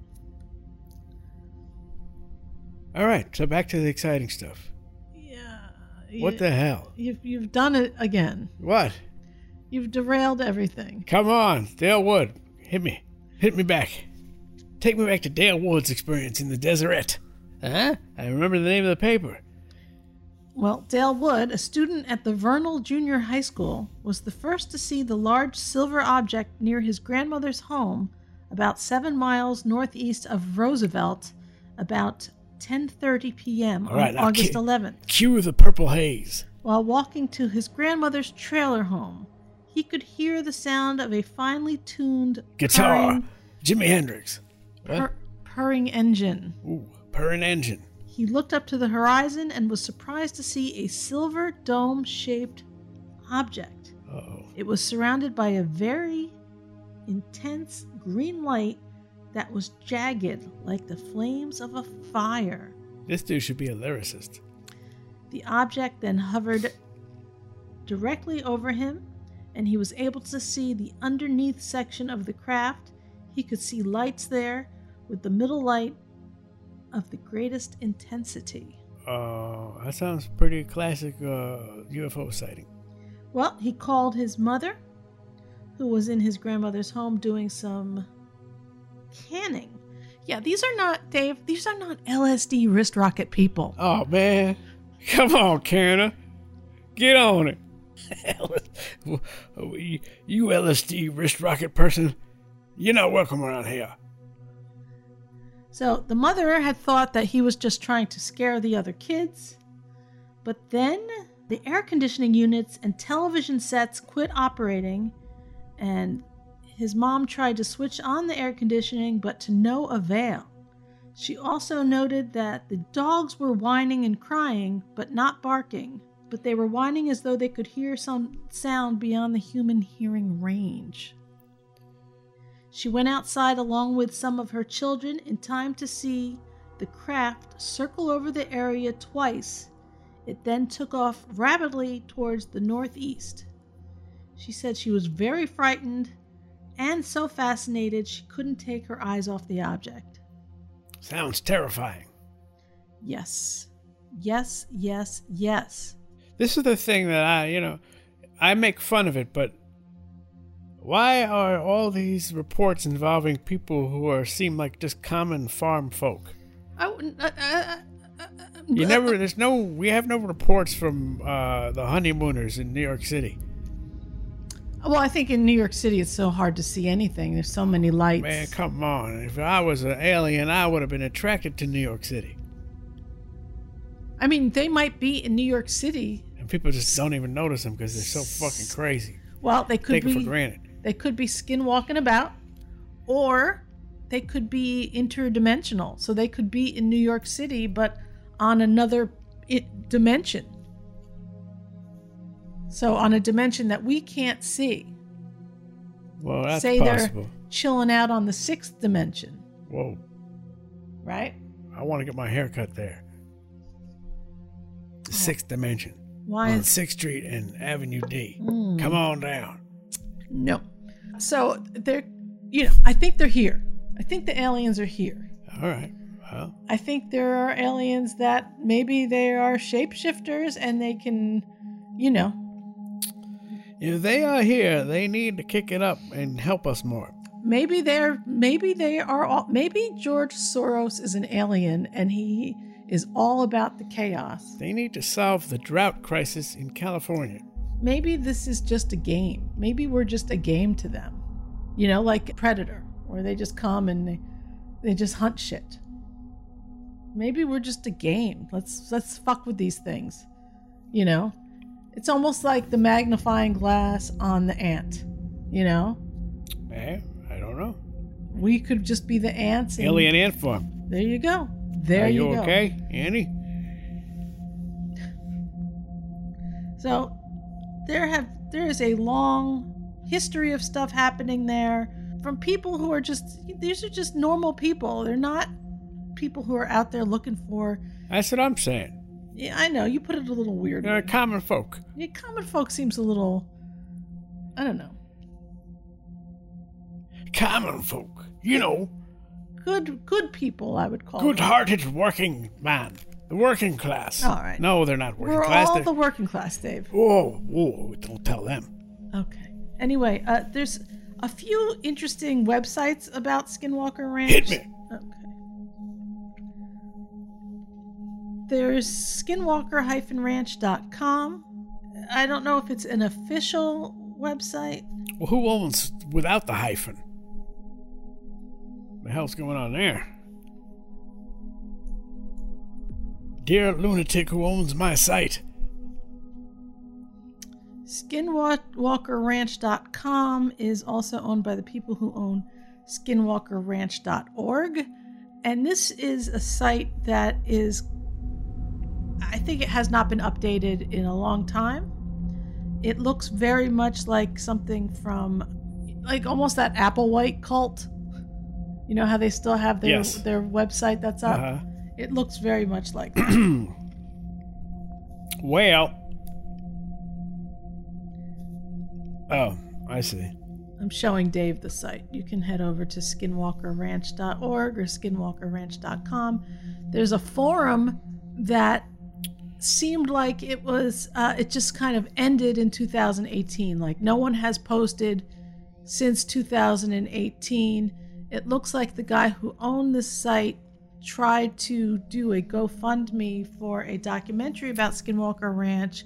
All right, so back to the exciting stuff. Yeah. What You- the hell? You've you've done it again. What? You've derailed everything. Come on, Dale Wood. Hit me. Hit me back. Take me back to Dale Wood's experience in the Deseret. Huh? I remember the name of the paper. Well, Dale Wood, a student at the Vernal Junior High School, was the first to see the large silver object near his grandmother's home, about seven miles northeast of Roosevelt, about 10:30 p.m. All right, on now August ki- 11th. Cue the purple haze. While walking to his grandmother's trailer home, he could hear the sound of a finely tuned Guitar. purring, Jimi Hendrix. Pur- purring engine. Ooh, purring engine. He looked up to the horizon and was surprised to see a silver dome shaped object. Uh-oh. It was surrounded by a very intense green light that was jagged like the flames of a fire. This dude should be a lyricist. The object then hovered directly over him, and he was able to see the underneath section of the craft. He could see lights there, with the middle light of the greatest intensity. Uh, that sounds pretty classic uh, UFO sighting. Well, he called his mother, who was in his grandmother's home doing some canning. Yeah, these are not, Dave, these are not LSD wrist rocket people. Oh, man. Come on, Canna. Get on it. you, you LSD wrist rocket person, you're not welcome around here. So the mother had thought that he was just trying to scare the other kids. But then the air conditioning units and television sets quit operating, and his mom tried to switch on the air conditioning, but to no avail. She also noted that the dogs were whining and crying, but not barking, but they were whining as though they could hear some sound beyond the human hearing range. She went outside along with some of her children in time to see the craft circle over the area twice. It then took off rapidly towards the northeast. She said she was very frightened and so fascinated she couldn't take her eyes off the object. Sounds terrifying. Yes. Yes, yes, yes. This is the thing that I, you know, I make fun of it, but why are all these reports involving people who are seem like just common farm folk? I wouldn't. Uh, uh, uh, You never. There's no. We have no reports from uh, the honeymooners in New York City. Well, I think in New York City it's so hard to see anything. There's so many lights. Man, come on. If I was an alien, I would have been attracted to New York City. I mean, they might be in New York City. And people just don't even notice them because they're so fucking crazy. Well, they could Take be it for granted. They could be skin walking about, or they could be interdimensional. So they could be in New York City, but on another dimension. So on a dimension that we can't see. Well, that's Say possible. they're chilling out on the sixth dimension, Whoa. right? I want to get my hair cut there. The sixth dimension. Why on Sixth Street and Avenue D. Mm. Come on down. No. So they're, you know, I think they're here. I think the aliens are here. All right. Well, I think there are aliens that maybe they are shapeshifters and they can, you know, if they are here, they need to kick it up and help us more. maybe they're maybe they are all maybe George Soros is an alien and he is all about the chaos. They need to solve the drought crisis in California. Maybe this is just a game. Maybe we're just a game to them. You know, like Predator, where they just come and they, they just hunt shit. Maybe we're just a game. Let's let's fuck with these things. You know? It's almost like the magnifying glass on the ant. You know? Eh? I don't know. We could just be the ants. and- Alien ant farm. There you go. There Are you, you go. okay, Annie? So there have there is a long history of stuff happening there from people who are just these are just normal people. They're not people who are out there looking for That's what I'm saying. Yeah, I know, you put it a little weird. They're common folk. Yeah, common folk seems a little I don't know. Common folk. You know, Good good people I would call good them. working man. The working class. All right. No, they're not working We're class. all they're... the working class, Dave. Whoa, whoa, don't tell them. Okay. Anyway, uh, there's a few interesting websites about Skinwalker Ranch. Hit me. Okay. There's skinwalker-ranch.com. I don't know if it's an official website. Well, who owns without the hyphen? What the hell's going on there? Dear lunatic who owns my site. Skinwalkerranch.com is also owned by the people who own skinwalkerranch.org. And this is a site that is, I think it has not been updated in a long time. It looks very much like something from, like almost that Applewhite cult. You know how they still have their, Yes. their website that's up? Uh-huh. It looks very much like that. Well. Oh, I see. I'm showing Dave the site. You can head over to skinwalkerranch.org or skinwalkerranch.com. There's a forum that seemed like it was, uh, it just kind of ended in 2018. Like no one has posted since 2018. It looks like the guy who owned this site tried to do a GoFundMe for a documentary about Skinwalker Ranch,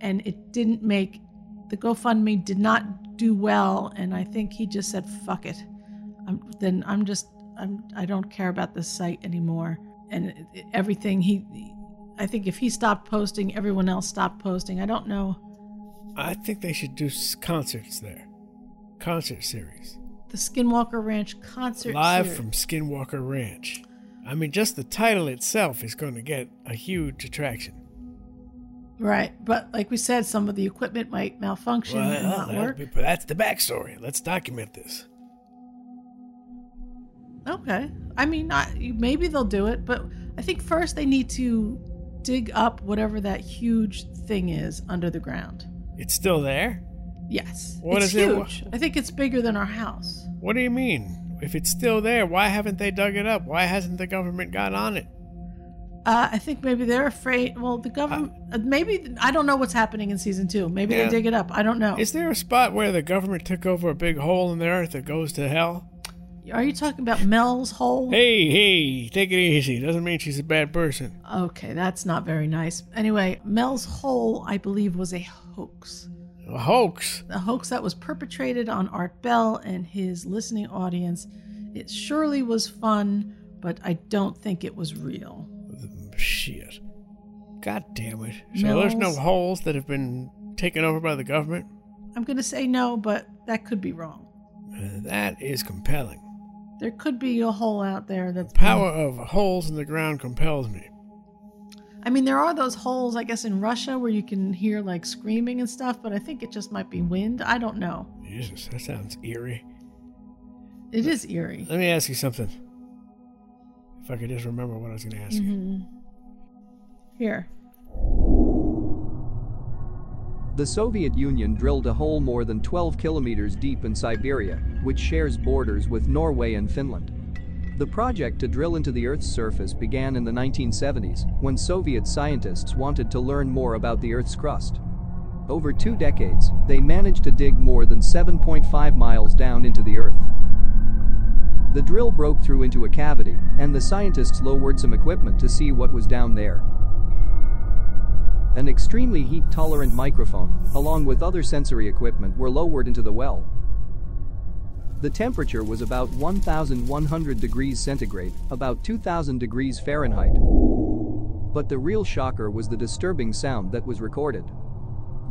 and it didn't make the GoFundMe did not do well, and I think he just said, "Fuck it." I'm, then I'm just I'm I don't care about this site anymore, and everything he. I think if he stopped posting, everyone else stopped posting. I don't know. I think they should do concerts there. Concert series. The Skinwalker Ranch concert Live series. from Skinwalker Ranch. I mean, just the title itself is going to get a huge attraction. right, but like we said, some of the equipment might malfunction and not work. be- but that's the backstory. Let's document this. Okay. I mean, I, maybe they'll do it, but I think first they need to dig up whatever that huge thing is under the ground. It's still there? Yes. What it's is it? huge. I think it's bigger than our house. What do you mean? If it's still there, why haven't they dug it up? Why hasn't the government got on it? Uh, I think maybe they're afraid. Well, the government. Uh, maybe I don't know what's happening in season two. Maybe Yeah. they dig it up. I don't know. Is there a spot where the government took over a big hole in the earth that goes to hell? Are you talking about Mel's hole? Hey, hey, take it easy. Doesn't mean she's a bad person. Okay, that's not very nice. Anyway, Mel's hole, I believe, was a hoax. A hoax? A hoax that was perpetrated on Art Bell and his listening audience. It surely was fun, but I don't think it was real. Shit. God damn it. So there's no holes that have been taken over by the government? I'm going to say no, but that could be wrong. Uh, that is compelling. There could be a hole out there that's The Power of holes in the ground compels me. I mean, there are those holes, I guess, in Russia where you can hear like screaming and stuff, but I think it just might be wind. I don't know. Jesus, that sounds eerie. It is eerie. Let me ask you something. If I could just remember what I was going to ask you. Mhm. Here. The Soviet Union drilled a hole more than 12 kilometers deep in Siberia, which shares borders with Norway and Finland. The project to drill into the Earth's surface began in the 1970s when Soviet scientists wanted to learn more about the Earth's crust. Over two decades, they managed to dig more than 7.5 miles down into the Earth. The drill broke through into a cavity, and the scientists lowered some equipment to see what was down there. An extremely heat-tolerant microphone, along with other sensory equipment were lowered into the well. The temperature was about 1100 degrees centigrade, about 2000 degrees Fahrenheit. But the real shocker was the disturbing sound that was recorded.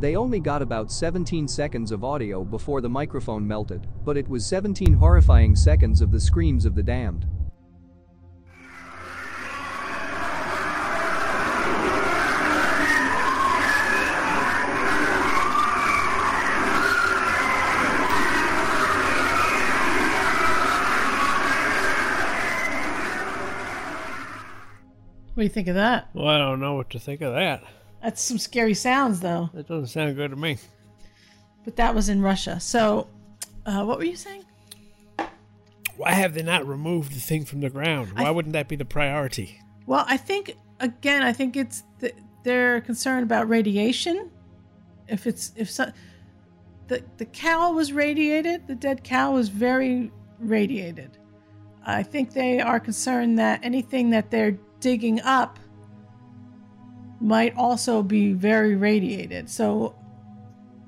They only got about 17 seconds of audio before the microphone melted, but it was 17 horrifying seconds of the screams of the damned. What do you think of that? Well, I don't know what to think of that. That's some scary sounds, though. That doesn't sound good to me. But that was in Russia. So, uh, what were you saying? Why have they not removed the thing from the ground? Why wouldn't that be the priority? Well, I think again, I think it's th- they're concerned about radiation. If it's if so, the the cow was radiated, the dead cow was very radiated. I think they are concerned that anything that they're digging up might also be very radiated. So,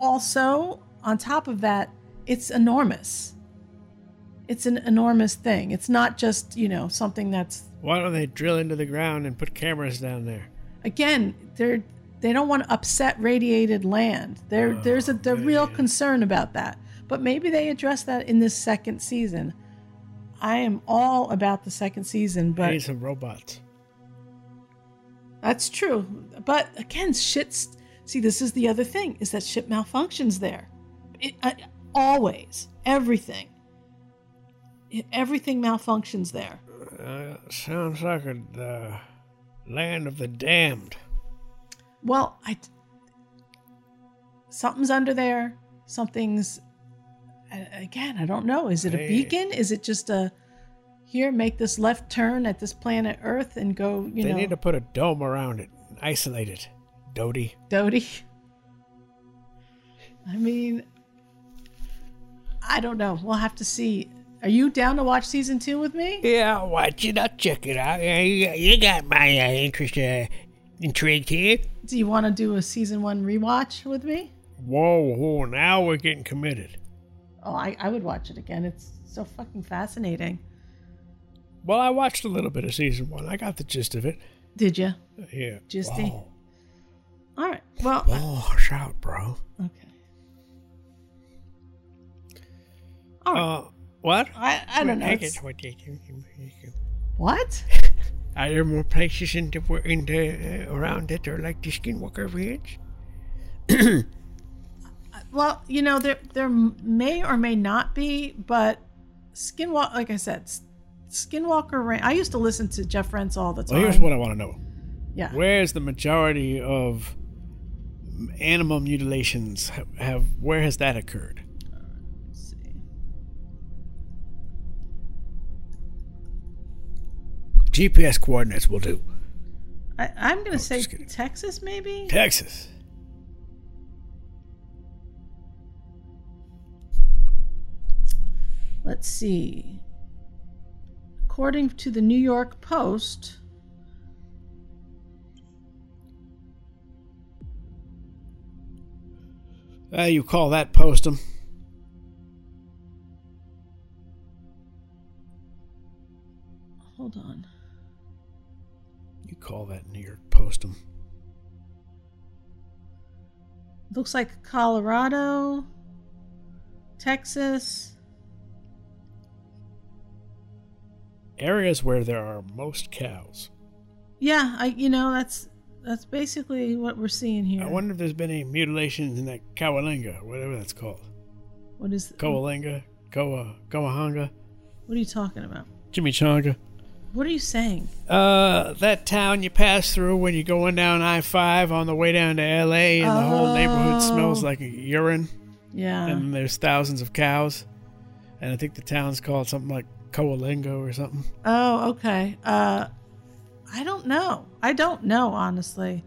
also on top of that, it's enormous. It's an enormous thing. It's not just you know something that's Why don't they drill into the ground and put cameras down there? again they're they don't want to upset radiated land there oh, there's a the real concern about that but maybe they address that in this second season i am all about the second season but need some robots. That's true but again shit's see this is the other thing is that shit malfunctions there it, uh, always everything It- everything malfunctions there Uh, sounds like a uh, land of the damned. Well, I something's under there. Something's again. I don't know. Is it a Hey. beacon? Is it just a here? Make this left turn at this planet Earth and go. You they know, They need to put a dome around it, and isolate it. Doty. Doty. I mean, I don't know. We'll have to see. Are you down to watch season two with me? Yeah, I'll watch it. I'll check it out. You, got my uh, interest uh, intrigued here. Do you want to do a season one rewatch with me? Whoa, whoa, now we're getting committed. Oh, I, I would watch it again. It's so fucking fascinating. Well, I watched a little bit of season one. I got the gist of it. Did you? Yeah. Gisty? All right. Well, Oh, Wash out, bro. Okay. Uh, what? I, I don't know. Take It's- it. What did you- What? Are there more places in the in the uh, around that are like the Skinwalker Ranch? Well, you know, there there may or may not be, but Skinwalker, like I said, Skinwalker Ranch. I used to listen to Jeff Rense all the time. Well, here's what I want to know. Yeah. Where's the majority of animal mutilations have, have where has that occurred? Let's see. GPS coordinates will do. I, I'm Oh, gonna say Texas, maybe. Texas. Let's see. According to the New York Post, Uh, you call that postum? hold on. You call that New York postum? Looks like Colorado, Texas. Areas where there are most cows. Yeah, I you know that's that's basically what we're seeing here. I wonder if there's been any mutilations in that Coalinga, whatever that's called. What is Coalinga, Koa, Coahanga, What are you talking about? Jimmy Chimichanga. What are you saying? Uh, that town you pass through when you're going down I five on the way down to L.A. and the whole neighborhood smells Oh. like urine. Yeah. And there's thousands of cows, and I think the town's called something like Coalingo or something. Oh, okay. Uh I don't know. I don't know, honestly.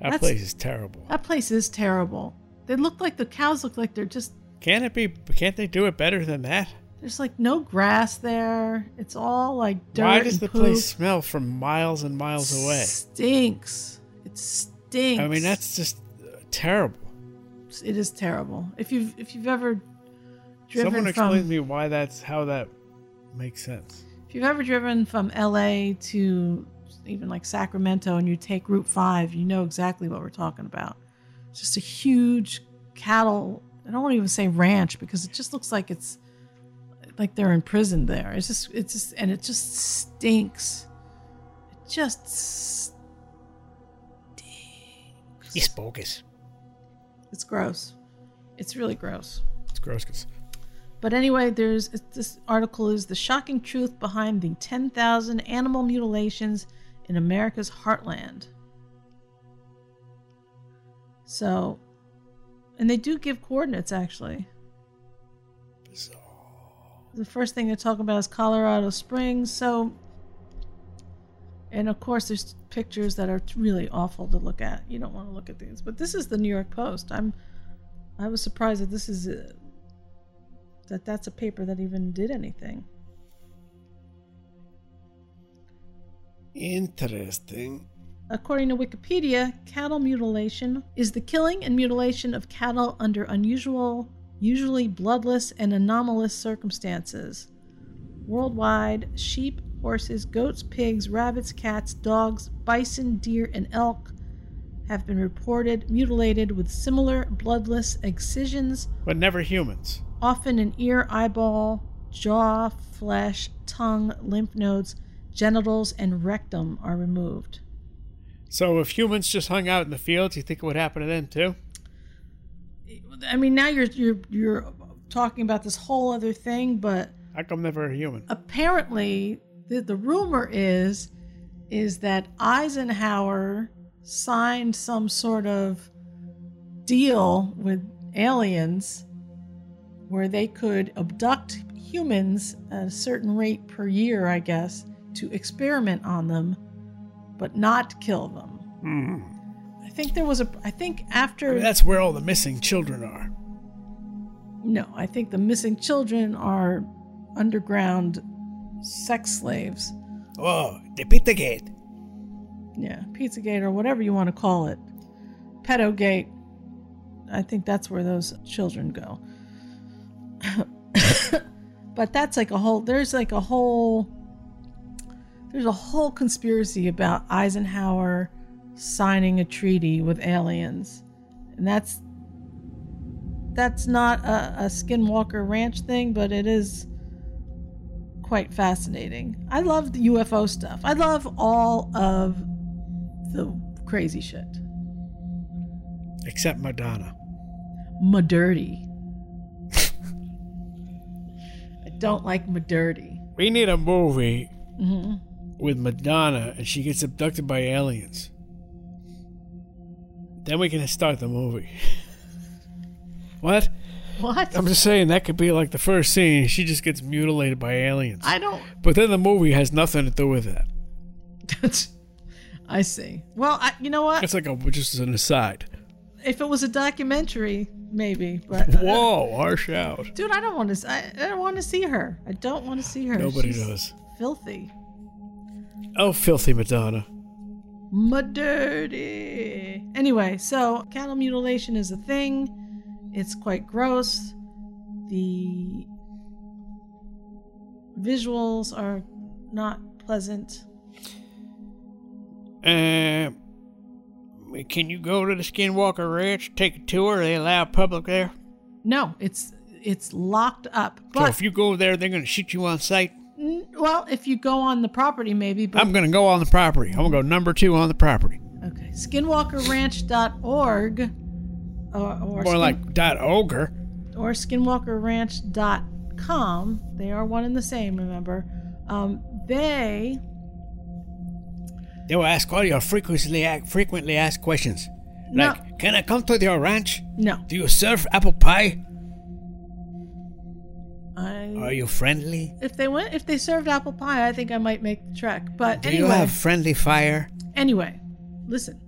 That That's- place is terrible. That place is terrible. They look like the cows look like they're just Can't it be? Can't they do it better than that? there's like no grass there. It's all like dirt. Why does the poop. place smell from miles and miles away? Stinks. It stinks. I mean, that's just uh, terrible. it is terrible. If you've if you've ever driven Someone from explain to me why that's how that makes sense. if you've ever driven from LA to even like Sacramento and you take Route 5, you know exactly what we're talking about. It's just a huge cattle, I don't want to even say ranch because it just looks like it's like they're imprisoned there. It's just it's just and it just stinks. It just stinks. It's bogus. It's gross. It's really gross. It's gross. 'cause- But anyway, there's this article is the shocking truth behind the 10,000 animal mutilations in America's heartland. So, and they do give coordinates actually. Bizarre. The first thing they talk about is Colorado Springs. So, and of course, there's pictures that are really awful to look at. You don't want to look at these. But this is the New York Post. I'm, I was surprised that this is that that's a paper that even did anything. Interesting. According to Wikipedia, cattle mutilation is the killing and mutilation of cattle under unusual, usually bloodless and anomalous circumstances. Worldwide, sheep, horses, goats, pigs, rabbits, cats, dogs, bison, deer, and elk have been reported mutilated with similar bloodless excisions, But never humans. Often in ear, eyeball, jaw, flesh, tongue, lymph nodes, genitals, and rectum are removed. So if humans just hung out in the fields, you think it would happen to them too? I mean, now you're you're you're talking about this whole other thing, but How come never a human? apparently the the rumor is is that Eisenhower signed some sort of deal with aliens where they could abduct humans at a certain rate per year, I guess, to experiment on them, but not kill them. Hmm. I think there was a. I think after I mean, that's where all the missing children are. No, I think the missing children are underground sex slaves. Oh, the Pizzagate. Yeah, Pizzagate or whatever you want to call it. Pedogate. I think that's where those children go. But that's like a whole there's like a whole there's a whole conspiracy about Eisenhower signing a treaty with aliens. And that's that's not a, a Skinwalker Ranch thing, but it is quite fascinating. I love the UFO stuff. I love all of the crazy shit. Except Madonna. Madirty. Don't like Madirty. We need a movie Mhm. with Madonna and she gets abducted by aliens. Then we can start the movie. what? What? I'm just saying that could be like the first scene. She just gets mutilated by aliens. I don't. But then the movie has nothing to do with that. I see. Well, I, you know what? It's like a just an aside. If it was a documentary, maybe. But uh, Whoa, harsh out. dude, I don't want to. I, I don't want to see her. I don't want to see her. Nobody She's does. Filthy. Oh, filthy Madonna. Ma dirty. Anyway, so cattle mutilation is a thing. It's quite gross. The visuals are not pleasant. Uh, can you go to the Skinwalker Ranch, take a tour? They allow public there. No, it's it's locked up. so But if you go there, they're gonna shoot you on sight. n- well, if you go on the property, maybe. But I'm gonna go on the property. I'm gonna go number two on the property. okay, skinwalkerranch.org or, or More skin- like dot ogre. or skinwalkerranch.com. They are one and the same, remember. Um, they They will ask all your frequently frequently asked questions. No. Like, can I come to your ranch? No. Do you serve apple pie? I Are you friendly? if they went if they served apple pie, I think I might make the trek. But Do anyway, you have friendly fire? anyway, listen.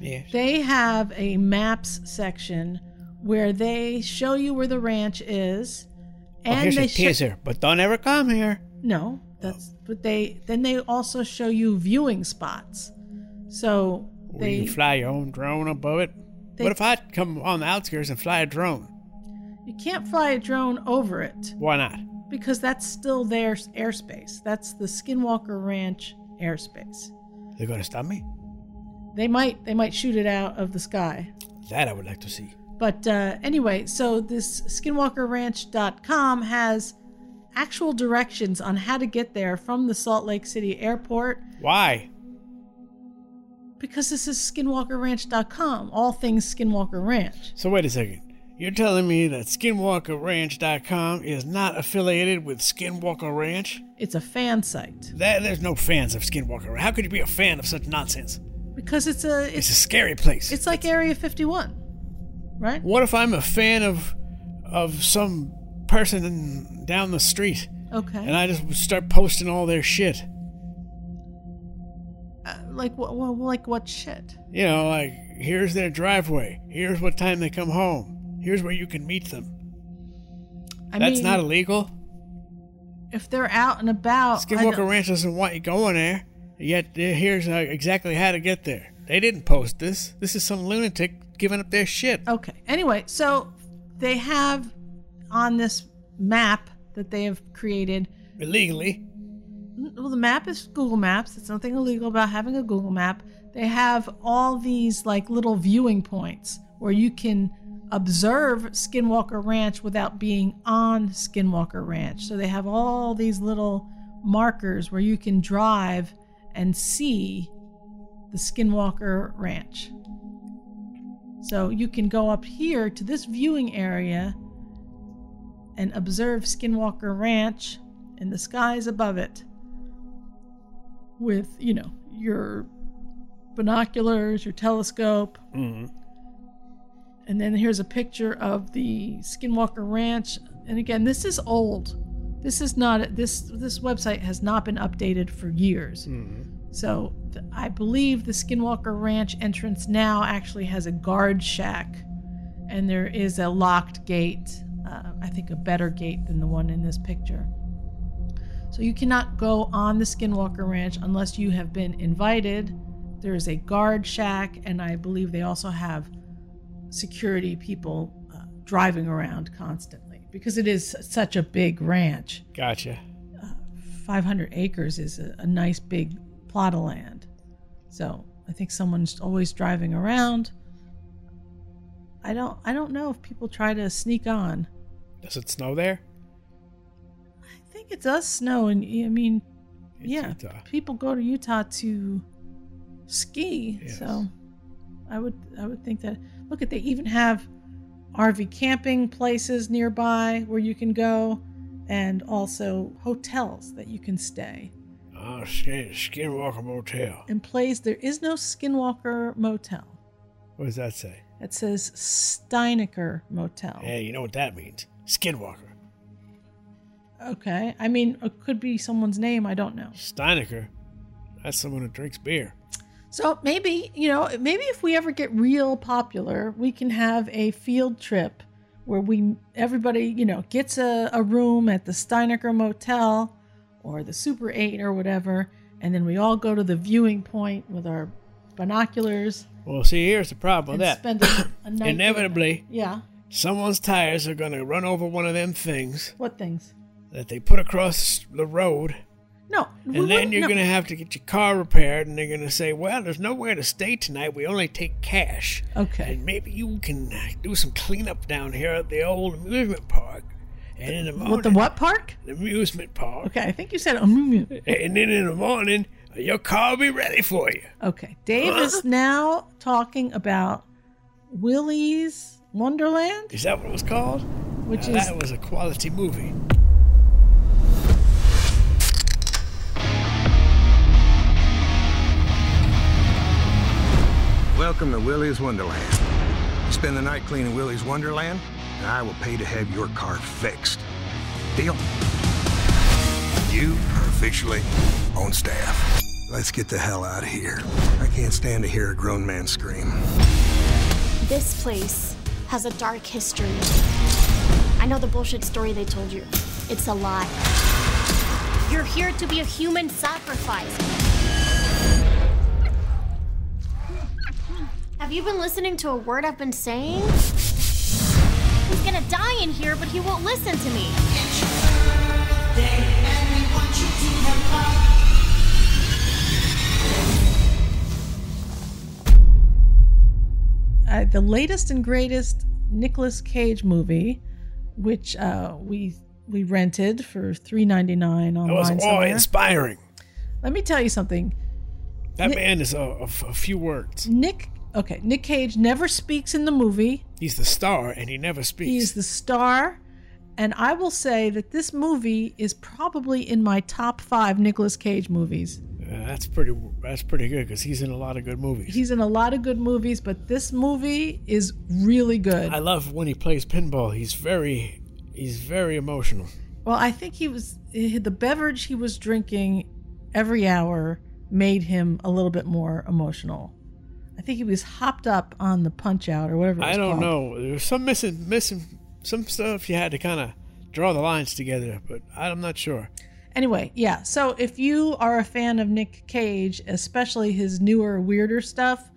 Yes. They have a maps section where they show you where the ranch is, and Oh, and here's they a teaser, but don't ever come here. No, that's but they then they also show you viewing spots. So they you fly your own drone above it? They- what if I come on the outskirts and fly a drone? you can't fly a drone over it Why not? because that's still their airspace. That's the Skinwalker Ranch airspace. They're gonna stop me? They might they might shoot it out of the sky. That I would like to see. But uh, anyway, so this skinwalkerranch.com has actual directions on how to get there from the Salt Lake City airport Why? because this is skinwalkerranch.com, all things Skinwalker Ranch. So wait a second. You're telling me that SkinwalkerRanch.com is not affiliated with Skinwalker Ranch? It's a fan site That, there's no fans of Skinwalker. Ranch. How could you be a fan of such nonsense? because it's a It's it's a scary place. it's like Area 51, right? What if I'm a fan of of some person down the street Okay. and I just start posting all their shit? Uh, like what? Like what shit? You know, like here's their driveway. Here's what time they come home. Here's where you can meet them. I That's mean, not illegal. if they're out and about. Skinwalker Ranch doesn't want you going there. Yet uh, here's uh, exactly how to get there. They didn't post this. This is some lunatic giving up their shit. Okay. Anyway, so they have on this map that they have created. Illegally. Well, the map is Google Maps. There's nothing illegal about having a Google map. They have all these like little viewing points where you can observe Skinwalker Ranch without being on Skinwalker Ranch. So they have all these little markers where you can drive and see the Skinwalker Ranch. So you can go up here to this viewing area and observe Skinwalker Ranch and the skies above it with, you know, your binoculars, your telescope. Mm-hmm. And then here's a picture of the Skinwalker Ranch. And again, this is old. This is not this this website has not been updated for years. So th- I believe the Skinwalker Ranch entrance now actually has a guard shack, and there is a locked gate. Uh, I think a better gate than the one in this picture. So you cannot go on the Skinwalker Ranch unless you have been invited. There is a guard shack, and I believe they also have security people uh, driving around constantly because it is such a big ranch. Gotcha. 500 acres is a, a nice big plot of land. So I think someone's always driving around. I don't I don't know if people try to sneak on. Does it snow there? I think it does snow and I mean It's yeah, Utah. people go to Utah to ski. Yes. So I would I would think that look at they even have RV camping places nearby where you can go and also hotels that you can stay. Oh, Skin, Skinwalker Motel. In place, there is no Skinwalker Motel. What does that say? It says Steinecker Motel. Hey, you know what that means? Skinwalker. Okay. I mean, it could be someone's name. I don't know. Steinecker. That's someone who drinks beer. So maybe, you know, maybe if we ever get real popular, we can have a field trip where we everybody, you know, gets a, a room at the Steinecker Motel or the Super 8 or whatever, and then we all go to the viewing point with our binoculars. Well, see, here's the problem with that. spend a, a night. Inevitably, Yeah. someone's tires are going to run over one of them things What things? that they put across the road. No. And then you're no. going to have to get your car repaired, and they're going to say, Well, there's nowhere to stay tonight. We only take cash. Okay. And maybe you can uh, do some cleanup down here at the old amusement park. And in the morning. What the what park? The amusement park. Okay, I think you said amusement. And then in the morning, your car will be ready for you. Okay. Dave is now talking about Willy's Wonderland, Is that what it was called? which Now, is That was a quality movie. Welcome to Willy's Wonderland. Spend the night cleaning Willy's Wonderland, and I will pay to have your car fixed. Deal? You are officially on staff. Let's get the hell out of here. I can't stand to hear a grown man scream. This place has a dark history. I know the bullshit story they told you. It's a lie. You're here to be a human sacrifice. Have you been listening to a word I've been saying? He's gonna die in here, but he won't listen to me. Uh, the latest and greatest Nicolas Cage movie, which uh, we we rented for three ninety nine That online. was awe inspiring. Let me tell you something. That Nick- man is a, a, a few words. Nick, okay, Nick Cage never speaks in the movie. He's the star, and he never speaks. He's the star, and I will say that this movie is probably in my top five Nicolas Cage movies. That's pretty. That's pretty good because he's in a lot of good movies. He's in a lot of good movies, but this movie is really good. I love when he plays pinball. He's very, he's very emotional. Well, I think he was the beverage he was drinking every hour made him a little bit more emotional. I think he was hopped up on the punch out or whatever. It was I don't called. know. There was some missing, missing some stuff. You had to kind of draw the lines together, but I'm not sure. Anyway, yeah. So if you are a fan of Nick Cage, especially his newer, weirder stuff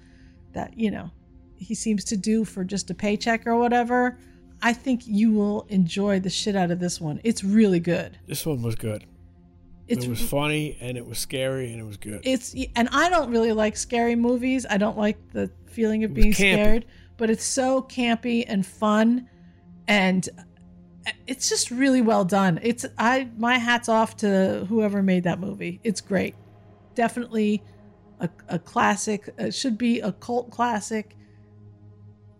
that, you know, he seems to do for just a paycheck or whatever, I think you will enjoy the shit out of this one. It's really good. This one was good. It's it was funny and it was scary and it was good. It's and I don't really like scary movies. I don't like the feeling of being campy. scared, but it's so campy and fun and it's just really well done. It's I my hats off to whoever made that movie. It's great. Definitely a, a classic. It should be a cult classic.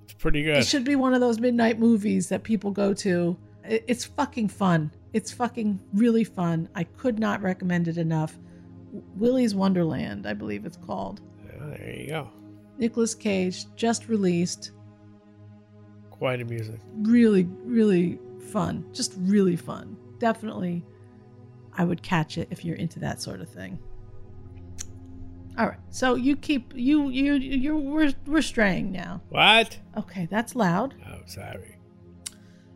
It's pretty good. It should be one of those midnight movies that people go to. It- It's fucking fun. It's fucking really fun. I could not recommend it enough. Willy's Wonderland, I believe it's called. Yeah, there you go. Nicolas Cage just released. Quite amusing. Really, really fun. Just really fun. Definitely, I would catch it if you're into that sort of thing. All right, so you keep you you you we're we're straying now. What? Okay, that's loud. Oh, sorry.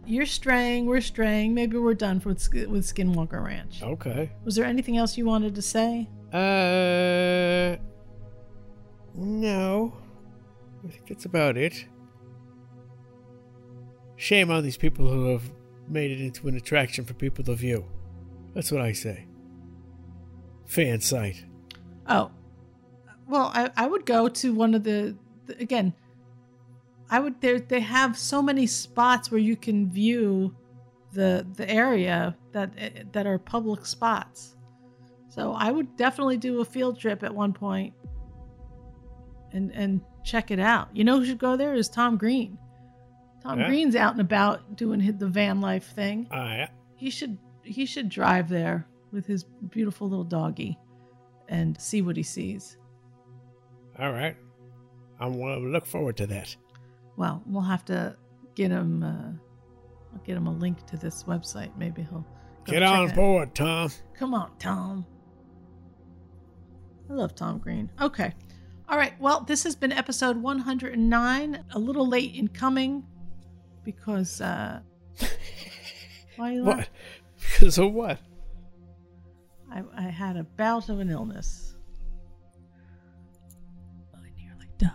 You're straying. We're straying. Maybe we're done with with Skinwalker Ranch. Okay. Was there anything else you wanted to say? Uh, no. I think that's about it. Shame on these people who have made it into an attraction for people to view. That's what I say. Fan site. Oh, well, I, I would go to one of the, the again. I would there they have so many spots where you can view the the area that eh, that are public spots. So I would definitely do a field trip at one point and and check it out. You know who should go there is Tom Green. Tom Yeah. Green's out and about doing the van life thing. Ah, yeah. He should he should drive there with his beautiful little doggy and see what he sees. All right. I want to look forward to that. Well, we'll have to get him. Uh, I'll get him a link to this website. Maybe he'll Get on board, Tom. Come on, Tom. I love Tom Green. Okay. All right. Well, this has been episode 109. A little late in coming because. Uh, why are you What? Because of what? I, I had a bout of an illness. I nearly died.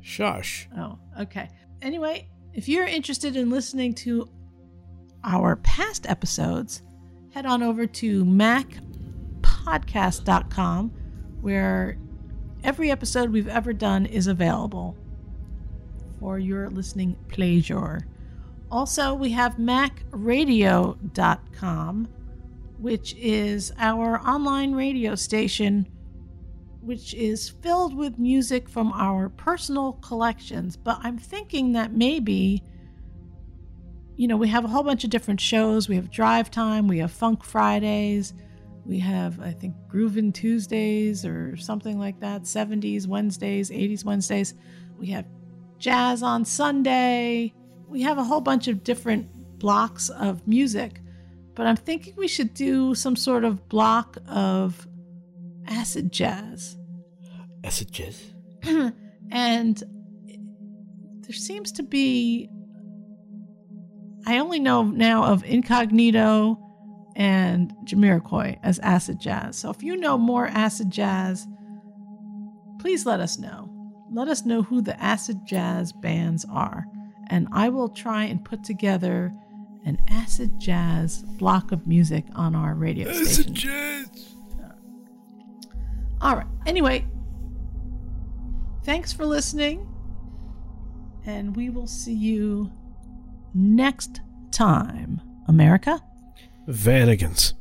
Shush. Oh, okay. Anyway, if you're interested in listening to our past episodes, head on over to macpodcast.com where every episode we've ever done is available for your listening pleasure. Also, we have macradio.com, which is our online radio station which is filled with music from our personal collections. But I'm thinking that maybe, you know, we have a whole bunch of different shows. We have Drive Time, we have Funk Fridays, we have, I think, Groovin' Tuesdays or something like that, 70s Wednesdays, 80s Wednesdays. We have Jazz on Sunday. We have a whole bunch of different blocks of music. But I'm thinking we should do some sort of block of acid jazz. Acid jazz? and there seems to be I only know now of Incognito and Jamiroquai as acid jazz. So if you know more acid jazz, please let us know. Let us know who the acid jazz bands are, and I will try and put together an acid jazz block of music on our radio station. jazz. All right. Anyway, thanks for listening. And we will see you next time, America. Vanagons.